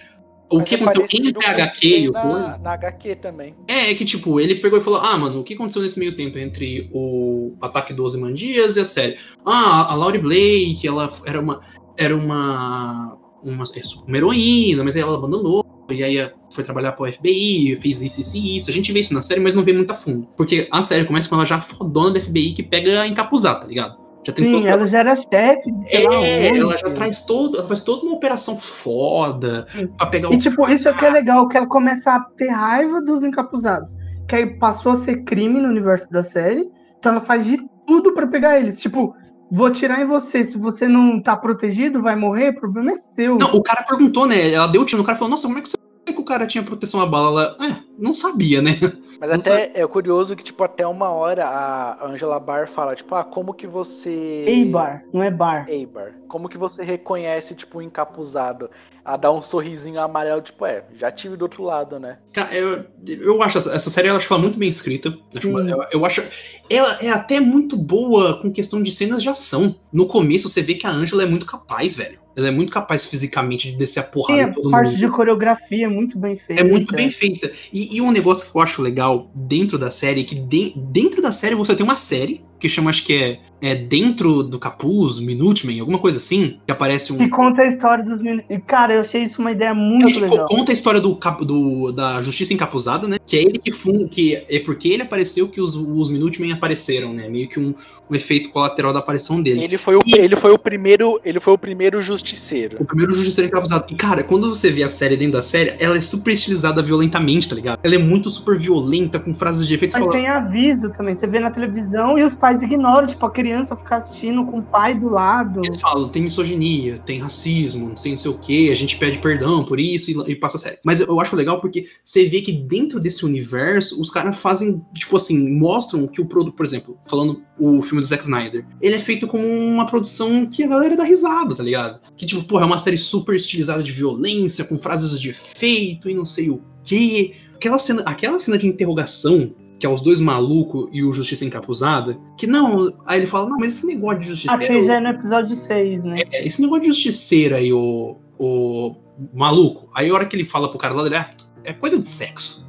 O Mas que é aconteceu entre a HQ e o na, na HQ também. É, é que tipo, ele pegou e falou: Ah, mano, o que aconteceu nesse meio tempo entre o Ataque dos Ozymandias e a série? Ah, a Laurie Blake, ela era uma. Era uma. Uma, uma heroína, mas aí ela abandonou. E aí foi trabalhar pro FBI, fez isso, isso e isso. A gente vê isso na série, mas não vê muito a fundo. Porque a série começa com ela já fodona da FBI que pega encapuzar, tá ligado? Já tem Sim, ela já era chefe de sei lá É, onde. ela já traz todo. Ela faz toda uma operação foda pra pegar o E tipo, isso é que é legal, que ela começa a ter raiva dos encapuzados. Que aí passou a ser crime no universo da série. Então ela faz de tudo pra pegar eles. Tipo, vou tirar em você. Se você não tá protegido, vai morrer, o problema é seu. Não, o cara perguntou, né? Ela deu o tiro no cara e falou, nossa, como é que você sabia que o cara tinha proteção à bala? Ela, é, não sabia, né? Mas Não até é curioso que, tipo, até uma hora a Angela Barr fala, tipo, ah, como que você. Eibar, não é bar. Eibar. Como que você reconhece, tipo, um encapuzado? A dar um sorrisinho amarelo, tipo, é, já tive do outro lado, né? Cara, eu, eu acho essa, essa série, eu acho ela muito bem escrita. Acho uma- eu, eu acho. Ela é até muito boa com questão de cenas de ação. No começo, você vê que a Angela é muito capaz, velho. Ela é muito capaz fisicamente de descer a porrada Sim, em todo a parte mundo. de coreografia é muito bem feita. É muito bem feita. E, e um negócio que eu acho legal dentro da série, é que de- dentro da série você tem uma série, que chama, acho que é, é Dentro do Capuz, Minuteman, alguma coisa assim, que aparece um. Que conta a história dos. E, Cara, eu achei isso uma ideia muito legal. conta a história do, cap- do- da Justiça Encapuzada, né? Que é ele que funda, que é porque ele apareceu que os, os Minutemen apareceram, né? Meio que um, um efeito colateral da aparição dele. Ele foi, o, ele foi o primeiro. Ele foi o primeiro justiceiro. O primeiro Justiceiro Encapuzado. E, cara, quando você vê a série dentro da série, ela é super estilizada violentamente, tá ligado? Ela é muito super violenta, com frases de efeito. Mas fala, tem aviso também. Você vê na televisão e os pais ignoram, tipo, a criança ficar assistindo com o pai do lado. Eles falam, tem misoginia, tem racismo, não sei o que, a gente pede perdão por isso e, e passa sério. Mas eu, eu acho legal porque você vê que dentro desse universo, os caras fazem, tipo assim, mostram que o produto, por exemplo, falando o filme do Zack Snyder, ele é feito como uma produção que a galera dá risada, tá ligado? Que, tipo, porra, é uma série super estilizada de violência, com frases de efeito e não sei o que. Aquela cena, aquela cena de interrogação que é os dois malucos e o Justiça Encapuzada, que não, aí ele fala, não, mas esse negócio de justiça Aqui já é no episódio 6, né? é, esse negócio de justiceira aí, o, o maluco, aí a hora que ele fala pro cara lá, ele, ah, é coisa de sexo.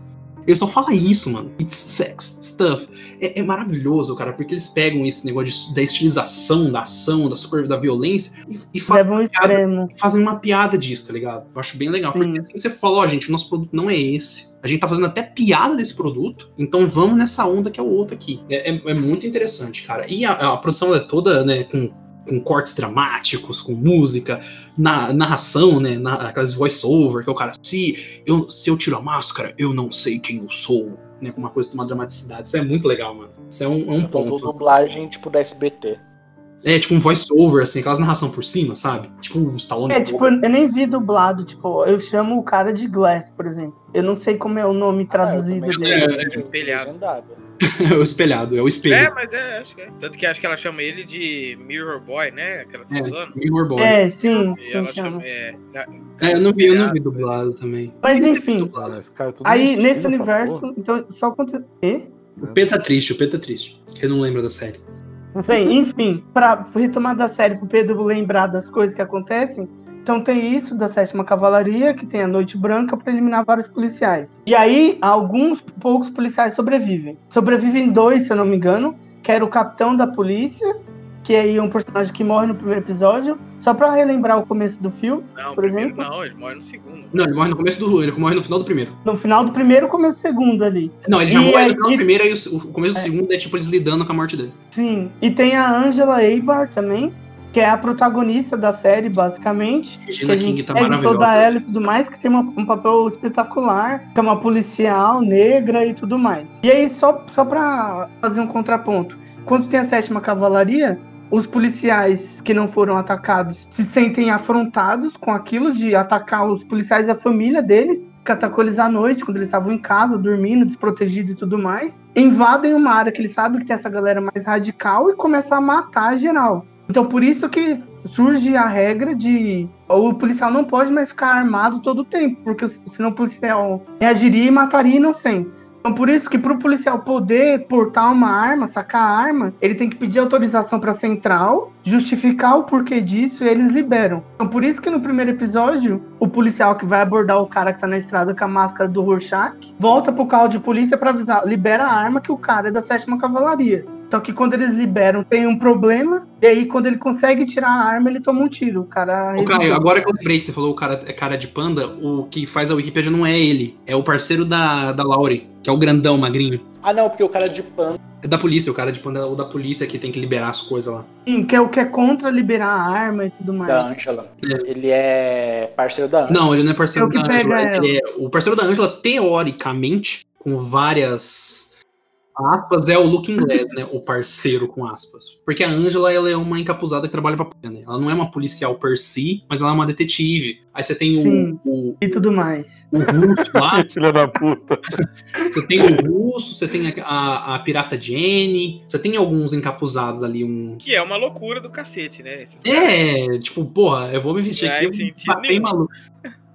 Ele só fala isso, mano. It's sex, stuff. É, é maravilhoso, cara, porque eles pegam esse negócio de- da estilização, da ação, da super da violência e, e fa- Leva um extremo. fazem uma piada disso, tá ligado? Eu acho bem legal. Sim. Porque assim você fala, ó, gente, o nosso produto não é esse. A gente tá fazendo até piada desse produto, então vamos nessa onda que é o outro aqui. É, é- é muito interessante, cara. E a, a produção é toda, né, com, com cortes dramáticos, com música, na, narração, né, na, aquelas voice-over, que é o cara, se eu, se eu tiro a máscara, eu não sei quem eu sou. Né, com uma coisa, uma dramaticidade. Isso é muito legal, mano. Isso é um, é um ponto. dublagem, tipo, da SBT. É tipo um voice-over, assim, aquelas narração por cima, sabe? Tipo o Stallone. É, tipo, eu nem vi dublado, tipo, eu chamo o cara de Glass, por exemplo. Eu não sei como é o nome traduzido Ah, dele. É, é, legendado. é o espelhado, é o espelho. É, mas é, acho que é. Tanto que acho que ela chama ele de Mirror Boy, né? Aquela É, falando. Mirror Boy. É, sim, E sim, ela chama. chama. É, É, eu não vi, eu não vi dublado também. Mas enfim. dublado. Esse cara é tudo Aí, nesse universo, porra. então, só conta. Quê? O P tá triste, o P tá triste. Que não lembra da série. Bem, enfim, pra retomar da série pro Pedro lembrar das coisas que acontecem, então tem isso da sétima cavalaria, que tem a noite branca pra eliminar vários policiais. E aí, alguns poucos policiais sobrevivem. Sobrevivem dois, se eu não me engano, que era o capitão da polícia, que aí é um personagem que morre no primeiro episódio, só pra relembrar o começo do filme. Não, Por primeiro exemplo? não, ele morre no segundo. Não, ele morre no começo do. Ele morre no final do primeiro. No final do primeiro, começo do segundo ali. Não, ele já E morre aí- no final do e- primeiro, aí o, o começo do É. segundo é tipo eles lidando com a morte dele. Sim. E tem a Angela Eibar também, que é a protagonista da série, basicamente. que Regina a gente King tá maravilhosa. toda ela e tudo mais, que tem uma- um papel espetacular, que é uma policial negra e tudo mais. E aí, só, só pra fazer um contraponto, quando tem a sétima cavalaria, os policiais que não foram atacados se sentem afrontados com aquilo de atacar os policiais e a família deles, que atacou eles à noite, quando eles estavam em casa, dormindo, desprotegidos e tudo mais. Invadem uma área que eles sabem que tem essa galera mais radical e começam a matar geral. Então, por isso que surge a regra de o policial não pode mais ficar armado todo o tempo, porque senão o policial reagiria e mataria inocentes. Então, por isso que para o policial poder portar uma arma, sacar a arma, ele tem que pedir autorização para a central, justificar o porquê disso e eles liberam. Então, por isso que no primeiro episódio, o policial que vai abordar o cara que tá na estrada com a máscara do Rorschach, volta pro carro de polícia para avisar, libera a arma que o cara é da sétima cavalaria. Só que quando eles liberam, tem um problema, e aí quando ele consegue tirar a arma, ele toma um tiro. O cara. Ô, Caio, agora que eu lembrei que você falou o cara é cara de panda, o que faz a Wikipedia não é ele, é o parceiro da, da Laurie, que é o grandão, magrinho. Ah, não, porque o cara de pano. É da polícia, o cara de panda é o da polícia que tem que liberar as coisas lá. Sim, que é o que é contra liberar a arma e tudo mais. Da Angela. Ele é parceiro da Angela. Não, ele não é parceiro É o que da pega Angela. ela. Ele é, o parceiro da Angela, teoricamente, com várias aspas, é o Looking Glass, né? O parceiro com aspas. Porque a Angela, ela é uma encapuzada que trabalha pra polícia, né? Ela não é uma policial per si, mas ela é uma detetive. Aí você tem Sim. o, o, E tudo mais. o russo lá, Filha da puta. você tem o russo, você tem a, a, a pirata Jenny, você tem alguns encapuzados ali, um... Que é uma loucura do cacete, né? Esses caras. É, tipo, porra, eu vou me vestir Não aqui, bem nenhum. maluco.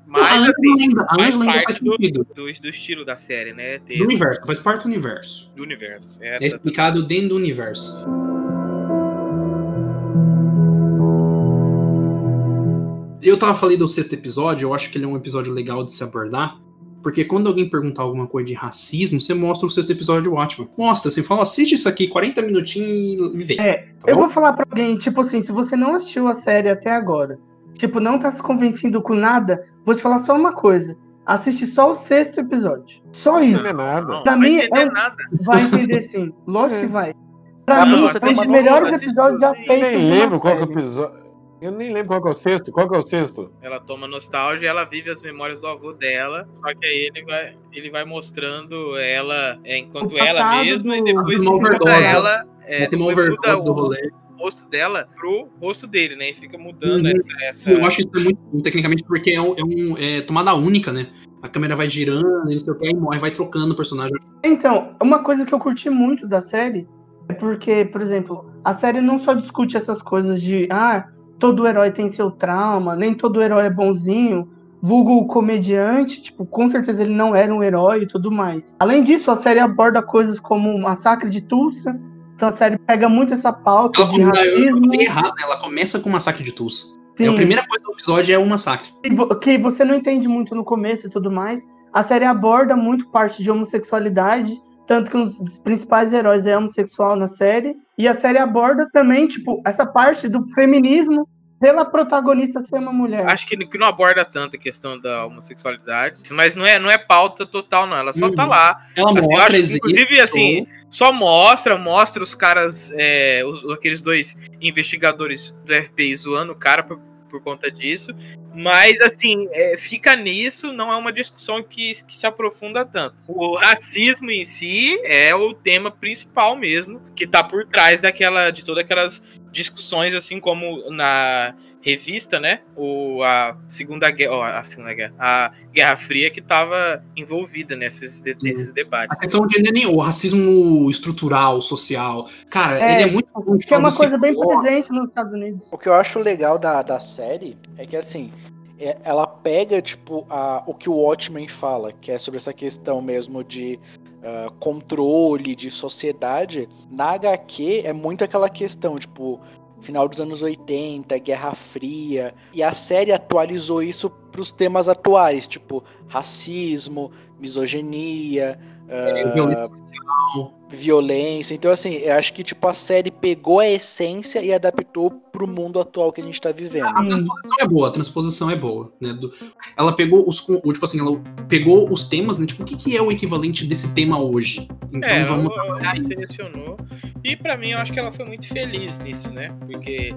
Mas, a Angela assim, ainda, a faz ainda faz do- sentido. do, do estilo da série, né? Ter Do universo, faz parte do universo. do universo. É É, explicado dentro do universo. Eu tava falando do sexto episódio, eu acho que ele é um episódio legal de se abordar, Porque quando alguém perguntar alguma coisa de racismo, você mostra o sexto episódio de Watchmen. Mostra, você fala, assiste isso aqui, 40 minutinhos e vê. É, Tá eu bom? vou falar pra alguém, tipo assim, se você não assistiu a série até agora, tipo, não tá se convencendo com nada, vou te falar só uma coisa. Assiste só o sexto episódio. Só Não isso. é nada. Não, Pra não vai mim, entender é nada. Vai entender sim. Lógico É. que vai. Pra Ah, mim, é tem um dos melhores episódios já assiste Eu feitos. nem lembro qual que é o episódio. Eu nem lembro qual que é o sexto. Qual que é o sexto? Ela toma nostalgia, ela vive as memórias do avô dela, só que aí ele vai, ele vai mostrando ela é, enquanto ela mesma e do- depois Uma muda overdose. ela. É, tem uma depois muda overdose do rolê. Rosto dela pro rosto dele, né? E fica mudando Uhum. essa, essa- Eu acho isso é muito bom, tecnicamente, porque é, um, é um- é tomada única, né? A câmera vai girando, e não sei o que, aí morre, vai trocando o personagem. Então, uma coisa que eu curti muito da série é porque, por exemplo, a série não só discute essas coisas de ah, todo herói tem seu trauma, nem todo herói é bonzinho, vulgo comediante, tipo, com certeza ele não era um herói e tudo mais. Além disso, a série aborda coisas como o massacre de Tulsa, então a série pega muito essa pauta Ela, de racismo. falei errado, né? Ela começa com o massacre de Tulsa. É, sim. a primeira coisa do episódio é o massacre. que você não entende muito no começo e tudo mais. A série aborda muito parte de homossexualidade, tanto que um dos principais heróis é homossexual na série. E a série aborda também, tipo, essa parte do feminismo pela protagonista ser uma mulher. Acho que, que não aborda tanto a questão da homossexualidade, mas não é, não é pauta total, não. Ela só Uhum. tá lá. Ela Assim, eu mostra acho, inclusive, assim, só mostra, mostra os caras, é, os- aqueles dois investigadores do FBI zoando o cara por, por conta disso. Mas, assim, é, fica nisso, não é uma discussão que, que se aprofunda tanto. O racismo em si é o tema principal mesmo, que tá por trás daquela, de todas aquelas discussões, assim como na revista, né? O, a Segunda Guerra, ó, a Segunda Guerra, a Guerra Fria que estava envolvida nesses, de- nesses debates. A questão de nem o racismo estrutural, social. Cara, É, ele é muito que é uma coisa bem presente nos Estados Unidos. O que eu acho legal da, da série é que assim, é- ela pega tipo a, o que o Watchmen fala, que é sobre essa questão mesmo de ah, controle, de sociedade. Na HQ é muito aquela questão, tipo, final dos anos 80, Guerra Fria, e a série atualizou isso para os temas atuais, tipo racismo, misoginia, ah, violência violência. Então, assim, eu acho que tipo, a série pegou a essência e adaptou pro mundo atual que a gente tá vivendo. A transposição é boa, a transposição é boa, né? Do- ela pegou os, tipo assim, ela pegou os temas, né? Tipo, o que, que é o equivalente desse tema hoje? Então É, vamos ela, ela selecionou. E pra mim, eu acho que ela foi muito feliz nisso, né? Porque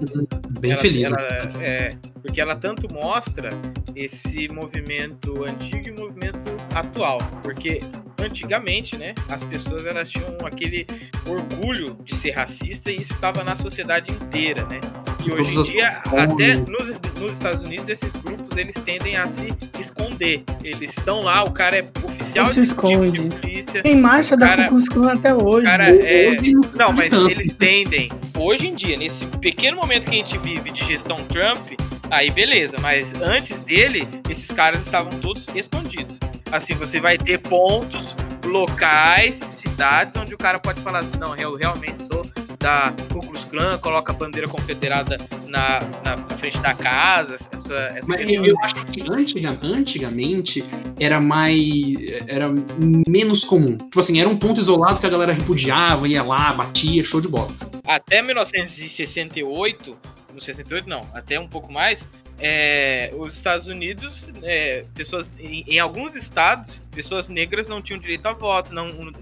Bem ela, feliz. ela- né? é, porque ela tanto mostra esse movimento antigo e movimento atual. Porque antigamente, né, as pessoas elas tinham aquele orgulho de ser racista e isso estava na sociedade inteira, né? E hoje em dia, até nos, nos Estados Unidos, esses grupos eles tendem a se esconder. Eles estão lá, o cara é oficial Não se de, de, esconde. polícia. Tem marcha da Cara- Ku Klux Klan até hoje. cara né? é- Hoje Não, mas tanto. eles tendem, hoje em dia, nesse pequeno momento que a gente vive de gestão Trump, aí beleza, mas antes dele, esses caras estavam todos escondidos. Assim, você vai ter pontos locais, cidades, onde o cara pode falar assim, não, eu realmente sou da Ku Klux Klan, coloca a bandeira confederada na, na frente da casa, essa, essa Mas questão. eu, eu acho que antiga- antigamente era mais. era menos comum. Tipo assim, era um ponto isolado que a galera repudiava, ia lá, batia, show de bola. até 1968, no 68 não, até um pouco mais, é, os Estados Unidos, é, pessoas em, em alguns estados, pessoas negras não tinham direito a voto, não, não-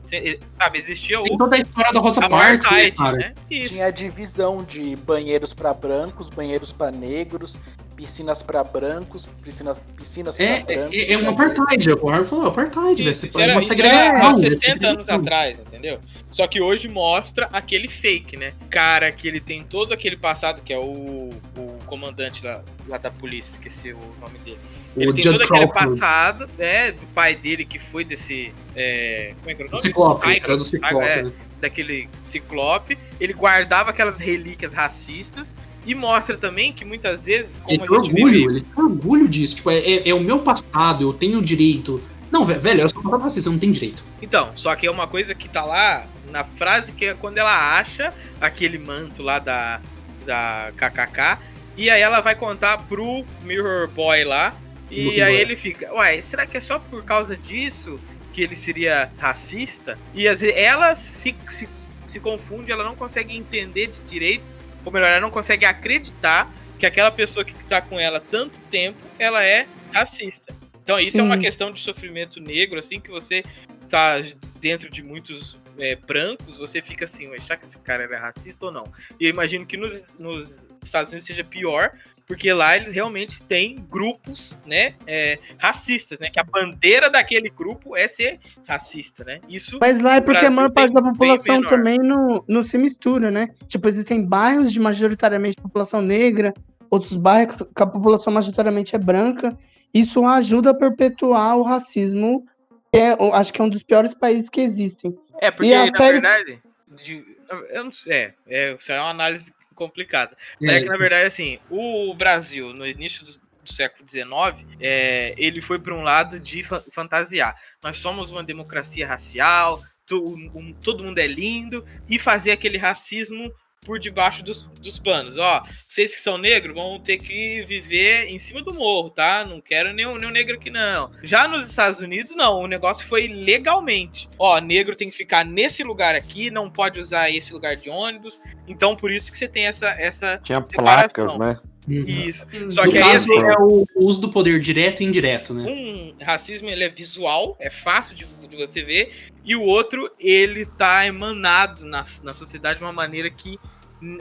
sabe, existia Tem o toda a história da Rosa Parks, né, cara? né? Tinha a divisão de banheiros para brancos, banheiros para negros, piscinas para brancos, piscinas, piscinas para É, brancos. é, é um apartheid, o Harvard falou, apartheid, velho. Isso, isso era, uma isso segregação. era há velho, 60 anos atrás, entendeu? Só que hoje mostra aquele fake, né? Cara, que ele tem todo aquele passado, que é o, o comandante lá, lá da polícia, esqueci o nome dele. Ele O tem Judd todo aquele Crawford. passado, né? Do pai dele que foi desse. é, como é que era o nome? Ciclope, Tiger, era do Ciclope. é, né? daquele ciclope. Ele guardava aquelas relíquias racistas. E mostra também que muitas vezes, Ele como tem a gente orgulho, vive. ele tem orgulho disso. Tipo, é, é- é o meu passado, eu tenho direito. Não, ve- velho, eu sou passado racista, eu não tenho direito. Então, só que é uma coisa que tá lá na frase que é quando ela acha aquele manto lá da, da KKK. E aí ela vai contar pro Mirror Boy lá E Muito aí bom. ele fica, uai, será que é só por causa disso que ele seria racista? E às vezes ela se, se, se confunde, ela não consegue entender de direito, ou melhor, ela não consegue acreditar que aquela pessoa que tá com ela há tanto tempo, ela é racista. Então isso é uma Sim. questão de sofrimento negro, assim, que você tá dentro de muitos é, brancos, você fica assim, será que esse cara é racista ou não? E eu imagino que nos, nos Estados Unidos seja pior, porque lá eles realmente têm grupos, né, é, racistas, né, que a bandeira daquele grupo é ser racista, né? Isso Mas lá é porque a maior parte da população também não, não se mistura, né? Tipo, existem bairros de majoritariamente população negra, outros bairros que a população majoritariamente é branca. Isso ajuda a perpetuar o racismo, que é, acho que é um dos piores países que existem. É, porque, na série- verdade, de- eu não sei, é, é, isso é uma análise complicada. É, É, que, na verdade, assim, o Brasil, no início do, do século XIX, é, ele foi para um lado de fa- fantasiar. Nós somos uma democracia racial, tu- um- todo mundo é lindo, e fazer aquele racismo por debaixo dos, dos panos. Ó, vocês que são negros vão ter que viver em cima do morro, tá? Não quero nenhum, nenhum negro aqui, não. Já nos Estados Unidos, não. O negócio foi legalmente. Ó, negro tem que ficar nesse lugar aqui, não pode usar esse lugar de ônibus. Então, por isso que você tem essa. essa Tinha Separação. placas, né? Uhum. isso. Só No que aí, caso, assim, é o uso do poder direto e indireto, né? um racismo ele é visual, é fácil de, de você ver, e o outro ele tá emanado na, na sociedade de uma maneira que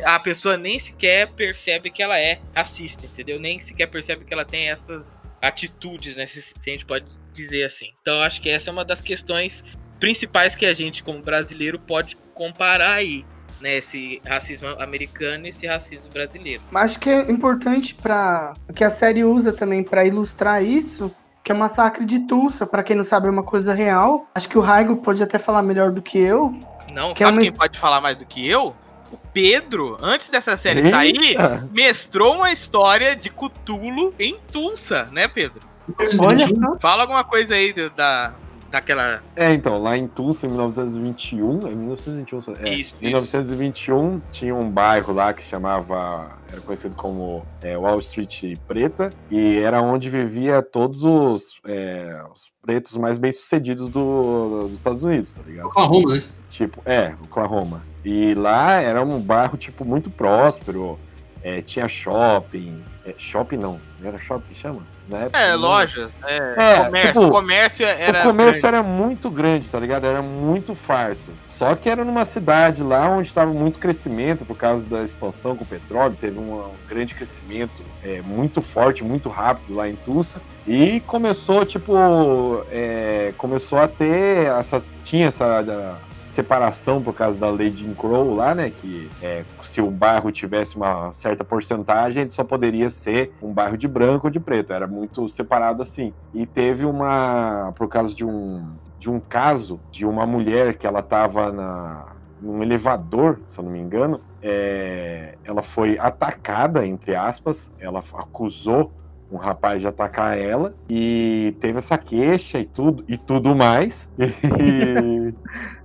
a pessoa nem sequer percebe que ela é racista, entendeu? Nem sequer percebe que ela tem essas atitudes, né? Se, se a gente pode dizer assim. Então eu acho que essa é uma das questões principais que a gente, como brasileiro, pode comparar aí. Né, esse racismo americano e esse racismo brasileiro. Mas acho que é importante para que a série usa também para ilustrar isso, que é o massacre de Tulsa, para quem não sabe é uma coisa real. Acho que o Raigo pode até falar melhor do que eu. Não, Que é sabe uma quem pode falar mais do que eu? O Pedro, antes dessa série Eita! sair, mestrou uma história de Cutulo em Tulsa, né, Pedro? Olha 1921, só. Fala alguma coisa aí do- da, daquela. É, então, lá em Tulsa, em 1921, é 1921, só- é, Isso, em 1921 tinha um bairro lá que chamava, era conhecido como é, Wall Street Preta, e era onde vivia todos os, é, os pretos mais bem-sucedidos do- dos Estados Unidos, tá ligado? Oklahoma, né? Tipo, é, Oklahoma. E lá era um bairro, tipo, muito próspero, é, tinha shopping, é, shopping não, não era shopping que chama? Na época, É, não- lojas, é, É, comércio. tipo, o comércio era. o comércio grande. era muito grande, tá ligado? Era muito farto. Só que era numa cidade lá onde estava muito crescimento por causa da expansão com o petróleo. Teve um, um grande crescimento é, muito forte, muito rápido lá em Tulsa. E começou, tipo, é, começou a ter essa. Tinha essa. da- separação por causa da lei de Crow lá, né? Que é, se o bairro tivesse uma certa porcentagem, ele só poderia ser um bairro de branco ou de preto. Era muito separado assim. E teve uma. Por causa de um, de um caso de uma mulher que ela tava na, num elevador, se eu não me engano. é, ela foi atacada, entre aspas. Ela acusou um rapaz de atacar ela e teve essa queixa e tudo e tudo mais. E,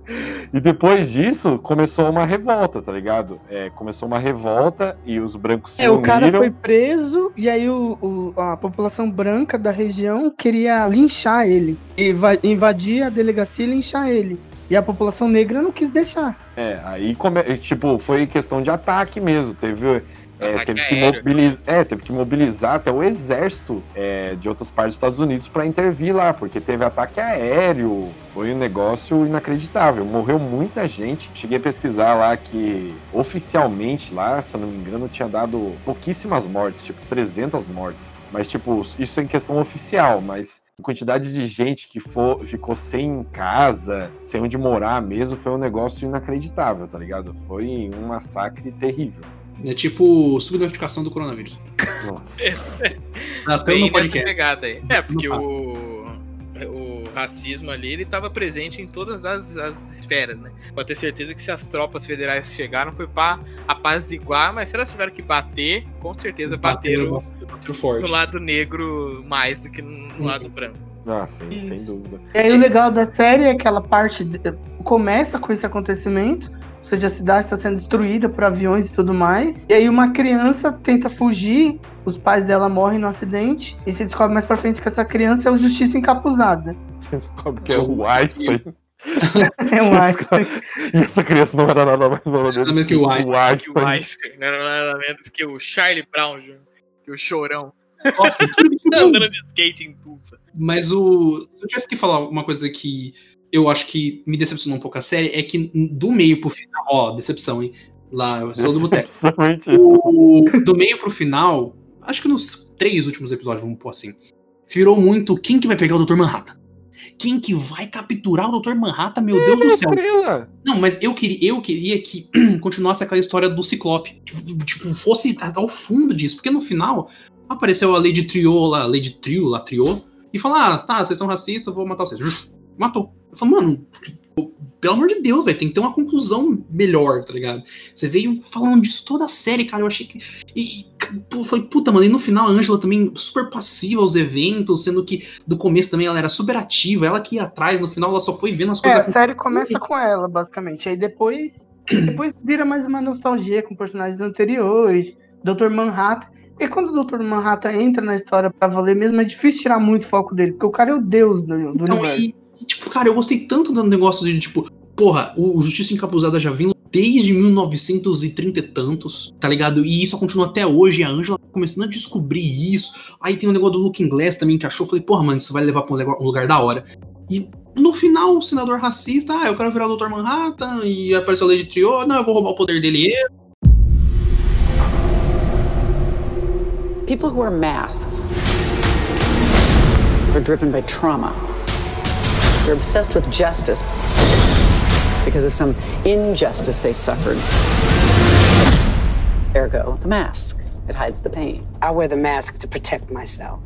e depois disso começou uma revolta, tá ligado? É, começou uma revolta e os brancos se É, o cara uniram. foi preso e aí o, o- a população branca da região queria linchar ele. E va- invadir a delegacia e linchar ele. E a população negra não quis deixar. É, aí come... tipo, foi questão de ataque mesmo. Teve, é, teve, que mobilizar, é, teve que mobilizar até o exército é, de outras partes dos Estados Unidos para intervir lá, porque teve ataque aéreo. Foi um negócio inacreditável. Morreu muita gente. Cheguei a pesquisar lá que oficialmente lá, se eu não me engano, tinha dado pouquíssimas mortes, tipo 300 mortes. Mas, tipo, isso em questão oficial, mas a quantidade de gente que for, ficou sem casa, sem onde morar mesmo, foi um negócio inacreditável, tá ligado? Foi um massacre terrível. É tipo subnotificação do coronavírus. Nossa. Até Bem no podcast. pegada aí. É, porque No o, o racismo ali, ele tava presente em todas as, as esferas, né? Pode ter certeza que se as tropas federais chegaram foi pra apaziguar, mas se elas tiveram que bater, com certeza bateram bateram no forte. lado negro mais do que no Uhum. lado branco. Ah, sim, Isso. sem dúvida. E aí o legal da série é aquela parte. de- começa com esse acontecimento, ou seja, a cidade está sendo destruída por aviões e tudo mais. E aí uma criança tenta fugir, os pais dela morrem no acidente, e se descobre mais pra frente que essa criança é o Justiça Encapuzada. Você descobre que é o Einstein. É Você Einstein. E essa criança não era nada mais nada menos menos que o Einstein. Que Einstein. o Einstein, não era nada menos que o Charlie Brown, Jr., que o chorão. Nossa, Andando de skate em Tulsa. Mas o. Se eu tivesse que falar uma coisa que eu acho que me decepcionou um pouco a série, é que do meio pro final. Ó, decepção, hein? Lá, eu sou do boteco. O- do meio pro final, acho que nos três últimos episódios, vamos pôr assim, virou muito quem que vai pegar o Dr. Manhattan? Quem que vai capturar o Dr. Manhattan? Meu Deus do céu. Estrela. Não, mas eu queria, eu queria que continuasse aquela história do Ciclope. Tipo, tipo, fosse ao fundo disso. Porque no final apareceu a Lady Trio lá, a Lady Trio lá, Trio, e falou: Ah, tá, vocês são racistas, eu vou matar vocês. Matou. Eu falei, mano, pelo amor de Deus, velho, tem que ter uma conclusão melhor, tá ligado? Você veio falando disso toda a série, cara. Eu achei que. E, pô, falei, puta, mano, e no final a Angela também super passiva aos eventos, sendo que do começo também ela era super ativa, ela que ia atrás, no final ela só foi vendo as É, a coisas. série começa com ela, basicamente. Aí depois, depois vira mais uma nostalgia com personagens anteriores, Dr. Manhattan. E quando o Dr. Manhattan entra na história pra valer mesmo, é difícil tirar muito foco dele, porque o cara é o deus do, do Então, universo. e, e, tipo, cara, eu gostei tanto do negócio de, tipo, porra, o, Justiça Encapuzada já vem desde 1930 e tantos, tá ligado? E isso continua até hoje, e a Angela tá começando a descobrir isso. Aí tem o negócio do Looking Glass também, que achou, falei, porra, mano, isso vai levar pra um lugar, um lugar da hora. E no final, o senador racista, ah, eu quero virar o Dr. Manhattan, e apareceu a Lady Trio, não, eu vou roubar o poder dele. People who wear masks are driven by trauma. They're obsessed with justice because of some injustice they suffered. Ergo, the mask. It hides the pain. I wear the mask to protect myself.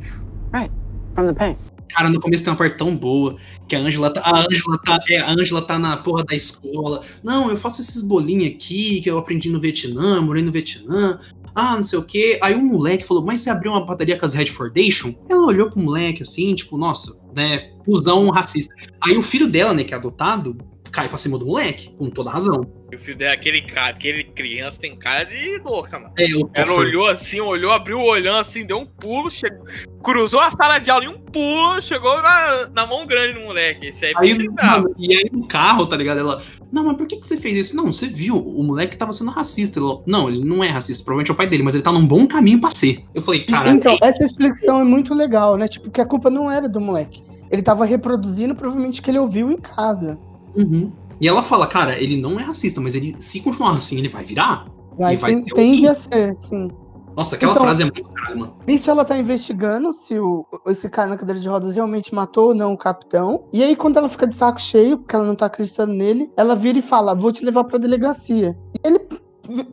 Right. From the pain. Cara, no começo tem uma parte tão boa que a Angela tá, a Angela tá, é, a Angela tá na porra da escola. Não, eu faço esses bolinhos aqui que eu aprendi no Vietnã, morei no Vietnã. Ah, não sei o quê. Aí um moleque falou: Mas você abriu uma padaria com as Redfordation? Ela olhou pro moleque assim, tipo, nossa, né, fusão racista. Aí o filho dela, né, que é adotado, cai pra cima do moleque, com toda razão. E o filho dela, aquele cara, aquele criança tem cara de louca, mano. É, o Ela olhou assim, olhou, abriu o olhão assim, deu um pulo, chegou, cruzou a sala de aula em um pulo, chegou na, na mão grande do moleque. Esse aí, Aí, bicho bravo. mano, e aí no carro, tá ligado? Ela, não, mas por que, que você fez isso? Não, você viu, o moleque tava sendo racista. Ela, não, ele não é racista, provavelmente é o pai dele, mas ele tá num bom caminho pra ser. Eu falei, cara, Então, essa explicação é muito legal, né? Tipo, que a culpa não era do moleque. Ele tava reproduzindo provavelmente que ele ouviu em casa. Uhum. E ela fala, cara, ele não é racista, mas ele, se continuar assim, ele vai virar. Vai, E vai tem- ser tende a ser, sim. Nossa, aquela Então- frase é muito caralho, mano. Nisso ela tá investigando se o, esse cara na cadeira de rodas realmente matou ou não o capitão. E aí, quando ela fica de saco cheio, porque ela não tá acreditando nele, ela vira e fala: Vou te levar pra delegacia. E ele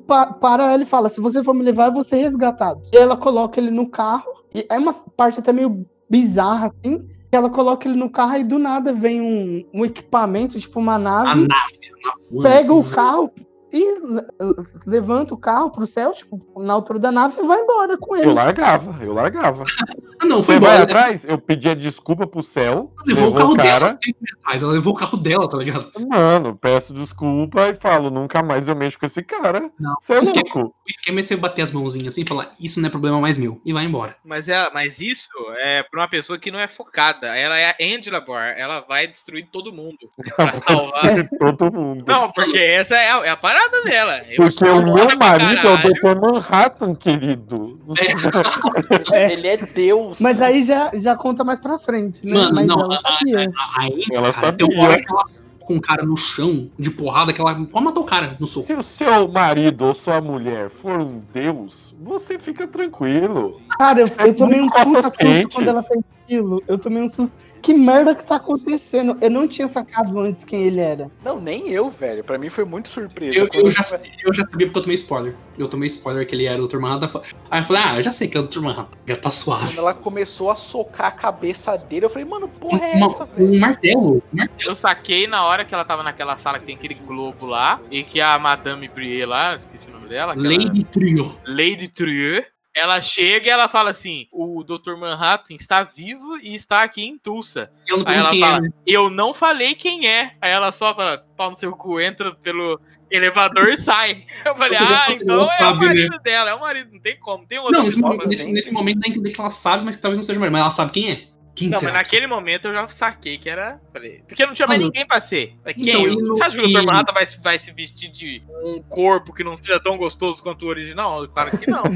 pa- para ela e fala: Se você for me levar, eu vou ser resgatado. E ela coloca ele no carro. E é uma parte até meio bizarra, assim. Ela coloca ele no carro e do nada vem um, um equipamento, tipo uma A nave, nave, a nave pega o assim, carro e le- levanta o carro pro céu, tipo, na altura da nave e vai embora com ele. Eu largava, eu largava. Ah, não, foi Você vai embora. né? atrás, eu pedia desculpa pro céu, Ela levou o levou carro o dela. cara, atrás, Ela levou o carro dela, tá ligado? mano, peço desculpa e falo, nunca mais eu mexo com esse cara. Não. Você é é- louco. O esquema é você bater as mãozinhas assim e falar, isso não é problema mais meu. E vai embora. Mas, é, mas isso é pra uma pessoa que não é focada. Ela é a Angela Barr. Ela vai destruir todo mundo. Pra salvar. Todo mundo. Não, porque essa é a, é a parada dela. Eu Porque o meu marido é o. Dr. Manhattan, querido. Ele é Deus. Mas aí já, já conta mais pra frente, né? Mano, Mas não, ela sabia. a- Aí, Ela cara, tem uma sabia. hora que ela com o cara no chão, de porrada, que ela pode matar o cara no soco. Se o seu marido ou sua mulher for um deus, você fica tranquilo. Cara, eu, eu tomei um susto quando ela fez aquilo. Eu tomei um susto. Que merda que tá acontecendo? Eu não tinha sacado antes quem ele era. Não, nem eu, velho. Pra mim foi muito surpresa. Eu, eu, já, sabia- eu já sabia porque eu tomei spoiler. Eu tomei spoiler que ele era o Dr. Manhattan. Aí eu falei, ah, eu já sei que é o Dr. Manhattan. Já tá suave. Quando ela começou a socar a cabeça dele, eu falei, mano, porra é Uma- essa, velho? um martelo. Um martelo. Eu saquei na hora que ela tava naquela sala que tem aquele globo lá. E que a Madame Brie lá, esqueci o nome dela. aquela- Lady Trio. Lady Trieux. Ela chega e ela fala assim: o Dr. Manhattan está vivo e está aqui em Tulsa. Eu não ela fala, é, né? eu não falei quem é. Aí ela só fala, pau no seu cu, entra pelo elevador e sai. Eu falei, ah, então é o né? marido dela, é o marido, não tem como, tem outro Não, nesse, forma, momento, nesse, nesse momento dá a entender que ela sabe, mas que talvez não seja mulher. Mas ela sabe quem é. Quem Não, mas naquele momento eu já saquei que era. Falei, porque não tinha mais Mano, ninguém pra ser. Quem? então, e no- Você acha que o Dr. Manhattan vai, se- vai se vestir de um corpo que não seja tão gostoso quanto o original? Claro que não.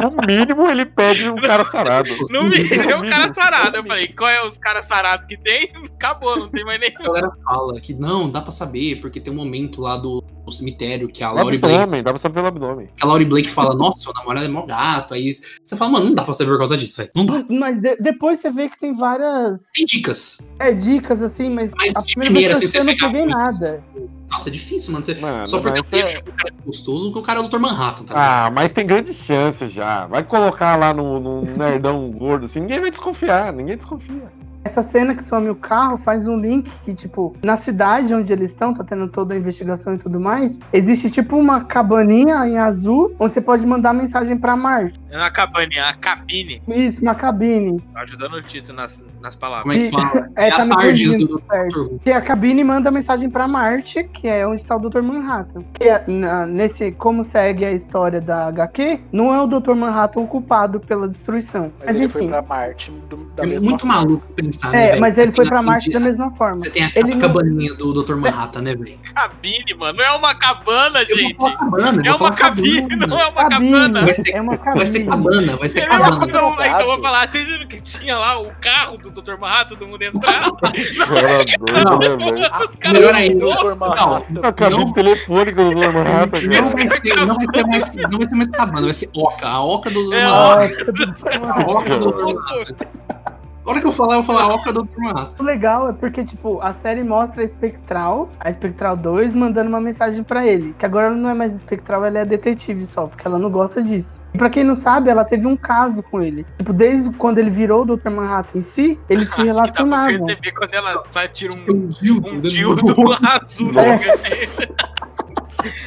No mínimo, ele pede um cara sarado. No mínimo, é um cara sarado. Eu falei, qual é os caras sarados que tem? Acabou, não tem mais A nenhum. galera fala que não, dá pra saber, porque tem um momento lá do, cemitério que a O Laurie Blake, abdômen, dá pra saber pelo abdômen. que a Laurie Blake fala, nossa, seu namorado é mó gato. Aí você fala, mano, não dá pra saber por causa disso, velho. Não dá. Mas de- depois você vê que tem várias Tem dicas. é, dicas, assim, mas, Mas a primeira primeira, vez assim, eu você não peguei nada. Nossa, é difícil, mano. Você- Mano, só porque eu é- acho que o cara é gostoso que o cara é o Dr. Manhattan, tá ligado? Ah, mas tem grandes chances já. Vai colocar lá no, no nerdão gordo assim, ninguém vai desconfiar, ninguém desconfia. Essa cena que some o carro faz um link que, tipo, na cidade onde eles estão, tá tendo toda a investigação e tudo mais, existe, tipo, uma cabaninha em azul onde você pode mandar mensagem pra Marte. É uma cabine, a cabine. Isso, uma cabine. Ajudando o Tito nas, nas palavras. Como é que fala? É, É tá me do certo. Que a cabine manda mensagem pra Marte, que é onde está o Dr. Manhattan. Que é, na- nesse, como segue a história da HQ, não é o Dr. Manhattan o culpado pela destruição. Mas, Mas, ele enfim. foi pra Marte do- da É mesma muito forma. maluco pensar, né, É, mas ele Você foi pra a- Marte da mesma forma. Você tem a Ele não- cabaninha do Dr. Manhattan, né, velho? Cabine, mano. Não é uma cabana, gente. cabana, É uma cabine, cabana. não é uma Cabine, cabana. Vai ser- é uma cabine. Vai ser cabana, vai ser É cabana. não, então eu vou falar, vocês viram que tinha lá o carro do Dr. Manhattan, todo mundo doido, né, velho? Os caras Melhor ainda. Manhattan. A cabine Não. telefônica do Dr. Manhattan, Não vai, ser, não, vai ser mais, não vai ser mais cabana, vai ser oca. A oca do Dr. É, Manhattan. A oca do Dr. Manhattan. A hora que eu falar, eu vou falar oca do Dr. Manhattan. O legal é porque, tipo, a série mostra a Espectral, a Espectral 2, mandando uma mensagem pra ele. Que agora ela não é mais Espectral, ela é detetive só, porque ela não gosta disso. E pra quem não sabe, ela teve um caso com ele. Tipo, desde quando ele virou o Dr. Manhattan em si, eles se Acho que dá pra relacionavam. perceber quando ela tá, tira um, Um dildo. um dentro dildo do- azul. É.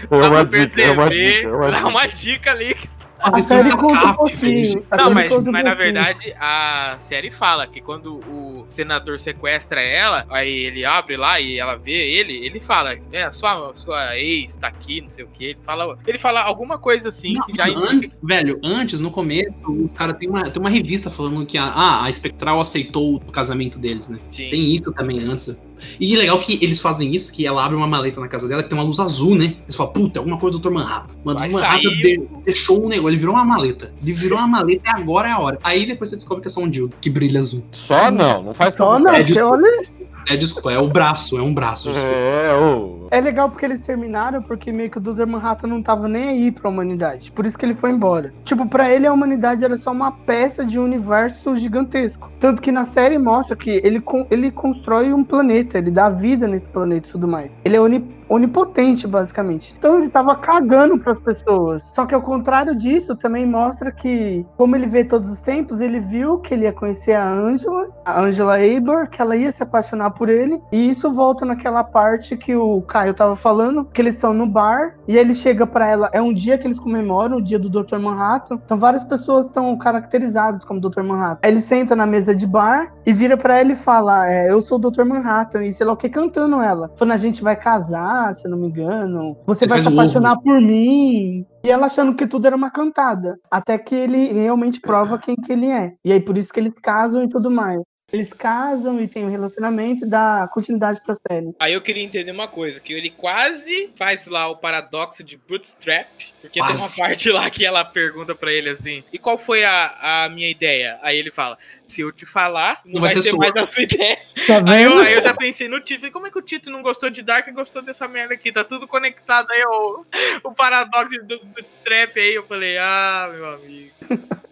É uma dica, é uma perceber, dica, é uma dá dica. uma dica ali. A série é conta um pouquinho. Não, mas, um mas na verdade a série fala que quando o senador sequestra ela, aí ele abre lá e ela vê ele, ele fala, é, a sua, sua ex tá aqui, não sei o que. Ele fala, ele fala alguma coisa assim Não, que já antes, velho, antes, no começo, o cara tem uma, tem uma revista falando que a, ah, a Espectral aceitou o casamento deles, né? Sim. Tem isso também antes. E legal que eles fazem isso, que ela abre uma maleta na casa dela que tem uma luz azul, né? Eles falam, puta, alguma coisa do Dr. Manhattan. Mano, o. Manhattan sair. de- deixou um negócio, ele virou uma maleta. Ele virou uma maleta e agora é a hora. Aí depois você descobre que é só um dildo, que brilha azul. Só não, não faz Só não, É, desculpa. olha. É, desculpa, é o braço, é um braço. desculpa. É, ô. É legal porque eles terminaram porque meio que o Dr. Manhattan não tava nem aí pra humanidade. Por isso que ele foi embora. Tipo, pra ele a humanidade era só uma peça de um universo gigantesco. Tanto que na série mostra que ele, ele constrói um planeta, ele dá vida nesse planeta e tudo mais. Ele é oni- onipotente, basicamente. Então ele tava cagando pras pessoas. Só que ao contrário disso, também mostra que, como ele vê todos os tempos, ele viu que ele ia conhecer a Angela, a Angela Eibor, que ela ia se apaixonar por ele. E isso volta naquela parte que o Caio tava falando, que eles estão no bar e ele chega pra ela. É um dia que eles comemoram, o dia do Dr. Manhattan. Então várias pessoas estão caracterizadas como Dr. Manhattan. Aí ele senta na mesa de bar e vira pra ela e fala: é, Eu sou o Dr. Manhattan. E sei lá o que cantando ela. Falando: A gente vai casar, se eu não me engano. Você Ele vai se o ovo. apaixonar por mim. E ela achando que tudo era uma cantada. Até que ele realmente prova quem que ele é. E aí por isso que eles casam e tudo mais. Eles casam e tem um relacionamento e dá continuidade pra série. Aí eu queria entender uma coisa, que ele quase faz lá o paradoxo de bootstrap, porque tem uma parte lá que ela pergunta pra ele assim, e qual foi a, a minha ideia? Aí ele fala, se eu te falar, não, vai, ser, sua." mais a sua ideia. Tá Aí eu, aí eu já pensei no Tito, e como é que o Tito não gostou de Dark e gostou dessa merda aqui? Tá tudo conectado aí, o, o paradoxo do bootstrap aí, eu falei, ah, meu amigo.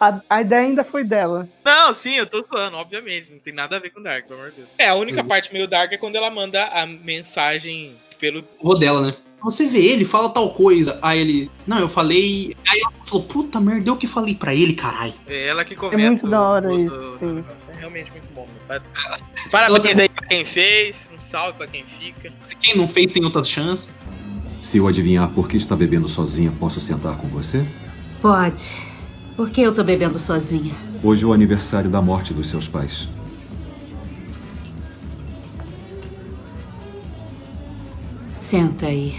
A, a ideia ainda foi dela. Não, sim, eu tô zoando, obviamente. Não tem nada a ver com Dark, pelo amor de Deus. É, a única Uhum. parte meio Dark é quando ela manda a mensagem pelo. Vou dela, né? Você vê ele, fala tal coisa. Aí ele, não, eu falei. Aí ela falou, puta merda, eu que falei pra ele, caralho. É ela que começa. muito da hora o- isso, o- sim. É realmente muito bom. Parabéns aí pra quem fez, um salve pra quem fica. Quem não fez tem outras chances. Se eu adivinhar por que está bebendo sozinha, posso sentar com você? Pode. Por que eu tô bebendo sozinha? Hoje é o aniversário da morte dos seus pais. Senta aí.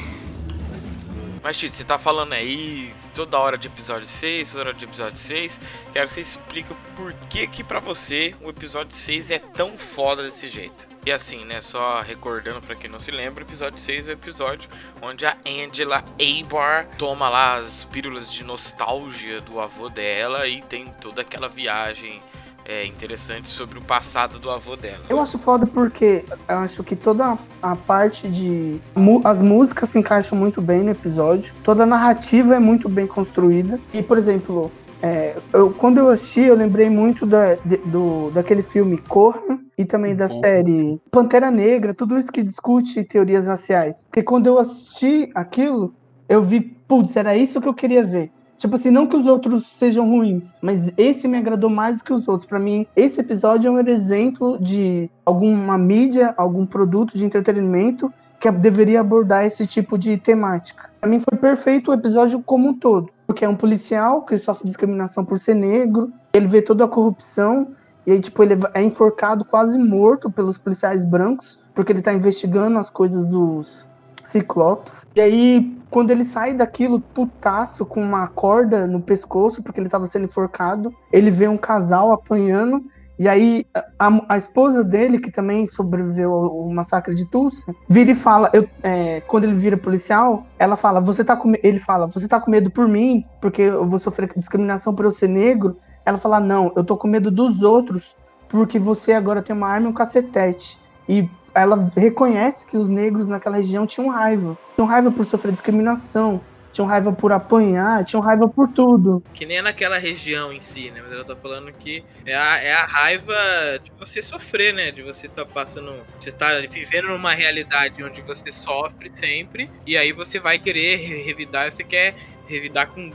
Mas, Tito, você tá falando aí toda hora de episódio 6, toda hora de episódio 6. Quero que você explique por que que pra você o episódio 6 é tão foda desse jeito. E assim, né, só recordando pra quem não se lembra, episódio 6 é o episódio onde a Angela Abar toma lá as pílulas de nostalgia do avô dela e tem toda aquela viagem é, interessante sobre o passado do avô dela. Eu acho foda porque eu acho que toda a parte de. As músicas se encaixam muito bem no episódio, toda a narrativa é muito bem construída. E, por exemplo, é, eu, quando eu assisti, eu lembrei muito da, de- do, daquele filme Corra e também da Bom. série Pantera Negra, tudo isso que discute teorias raciais. Porque quando eu assisti aquilo, eu vi, putz, era isso que eu queria ver. Tipo assim, não que os outros sejam ruins, mas esse me agradou mais do que os outros. Pra mim, esse episódio é um exemplo de alguma mídia, algum produto de entretenimento que deveria abordar esse tipo de temática. Pra mim foi perfeito o episódio como um todo, porque é um policial que sofre discriminação por ser negro, ele vê toda a corrupção e aí tipo ele é enforcado quase morto pelos policiais brancos, porque ele tá investigando as coisas dos Ciclopes. E aí, quando ele sai daquilo putaço com uma corda no pescoço, porque ele tava sendo enforcado, ele vê um casal apanhando. E aí, a, a esposa dele, que também sobreviveu ao, massacre de Tulsa, vira e fala, eu, é, quando ele vira policial, ela fala, você tá com, me-" ele fala, você tá com medo por mim, porque eu vou sofrer discriminação por eu ser negro? Ela fala, não, eu tô com medo dos outros, porque você agora tem uma arma e um cacetete. E ela reconhece que os negros naquela região tinham raiva. Tinham raiva por sofrer discriminação, tinham raiva por apanhar, tinham raiva por tudo. Que nem é naquela região em si, né? Mas ela tá falando que é a, é a raiva de você sofrer, né? De você tá passando. Você tá vivendo numa realidade onde você sofre sempre. E aí você vai querer re- revidar, você quer revidar com,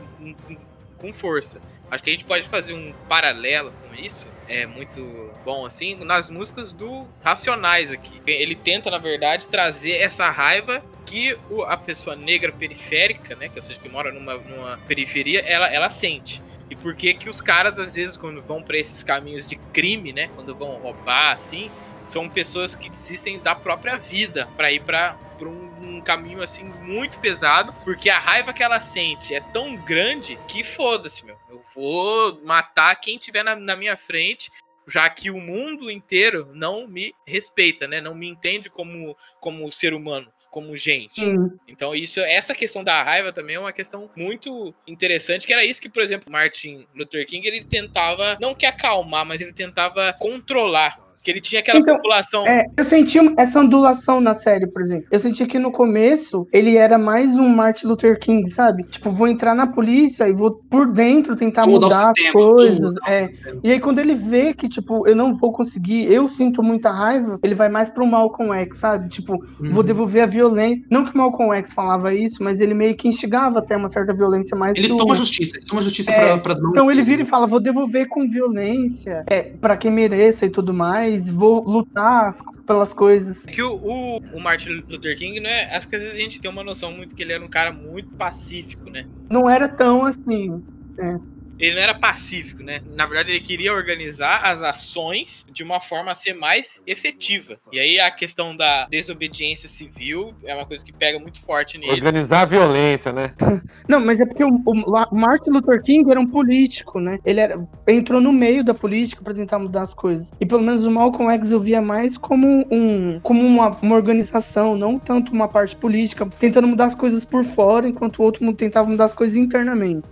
com, com força. Acho que a gente pode fazer um paralelo com isso. É muito bom, assim, nas músicas do Racionais aqui. Ele tenta, na verdade, trazer essa raiva que o- a pessoa negra periférica, né? Que, ou seja, que mora numa, numa periferia, ela, ela sente. E por que que os caras, às vezes, quando vão pra esses caminhos de crime, né? Quando vão roubar, assim, são pessoas que desistem da própria vida pra ir pra um, um caminho assim muito pesado, porque a raiva que ela sente é tão grande que foda-se, meu. Eu vou matar quem tiver na, na minha frente, já que o mundo inteiro não me respeita, né? Não me entende como como ser humano, como gente. Sim. Então, isso, essa questão da raiva também é uma questão muito interessante, que era isso que, por exemplo, Martin Luther King, ele tentava, não que acalmar, mas ele tentava controlar. Que ele tinha aquela Então, população. É, eu senti essa ondulação na série, por exemplo. Eu senti que no começo ele era mais um Martin Luther King, sabe? Tipo, vou entrar na polícia e vou por dentro tentar mudar mudar as sistema, coisas. mudar o É. E aí quando ele vê que, tipo, eu não vou conseguir, eu sinto muita raiva, ele vai mais pro Malcolm X, sabe? Tipo, Uhum. vou devolver a violência. Não que o Malcolm X falava isso, mas ele meio que instigava até uma certa violência mais Ele do- toma justiça, ele toma justiça É, pra, pras mãos. Então ele vira e fala: vou devolver com violência, é, para quem mereça e tudo mais, vou lutar pelas coisas. Que o, o, o Martin Luther King, né? Acho que às vezes a gente tem uma noção muito que ele era um cara muito pacífico, né? Não era tão assim. é. Ele não era pacífico, né? Na verdade, ele queria organizar as ações de uma forma a ser mais efetiva. E aí a questão da desobediência civil é uma coisa que pega muito forte nele. Organizar a violência, né? Não, mas é porque o, o Martin Luther King era um político, né? Ele era, entrou no meio da política pra tentar mudar as coisas. E pelo menos o Malcolm X eu via mais como um, como uma, uma organização, não tanto uma parte política, tentando mudar as coisas por fora, enquanto o outro tentava mudar as coisas internamente.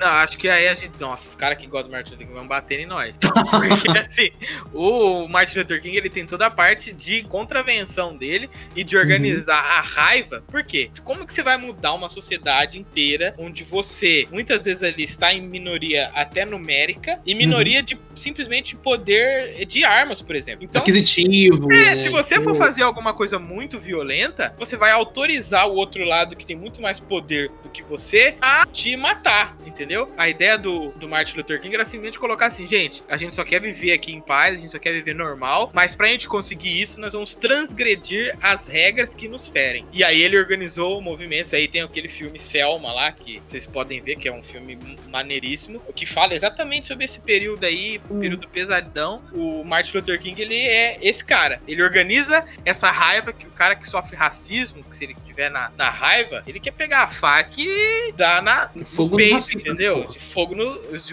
Não, acho que aí a gente. Nossa, os caras que gostam do Martin Luther King vão bater em nós. Porque, assim, o Martin Luther King ele tem toda a parte de contravenção dele e de organizar a raiva. Por quê? Como que você vai mudar uma sociedade inteira onde você, muitas vezes ali, está em minoria até numérica e minoria de simplesmente poder de armas, por exemplo. Então, Aquisitivo. é, né, se você for tipo, fazer alguma coisa muito violenta, você vai autorizar o outro lado que tem muito mais poder do que você a te matar, entendeu? Entendeu? A ideia do, do Martin Luther King era simplesmente colocar assim, gente, a gente só quer viver aqui em paz, a gente só quer viver normal, mas pra gente conseguir isso, nós vamos transgredir as regras que nos ferem. E aí ele organizou movimentos, aí tem aquele filme Selma lá, que vocês podem ver que é um filme maneiríssimo, que fala exatamente sobre esse período aí, Hum. período pesadão. O Martin Luther King, ele é esse cara. Ele organiza essa raiva que o cara que sofre racismo, que se ele tiver na, na raiva, ele quer pegar a faca e dar na, no Fogo no peito, racismo, entendeu? De fogo no.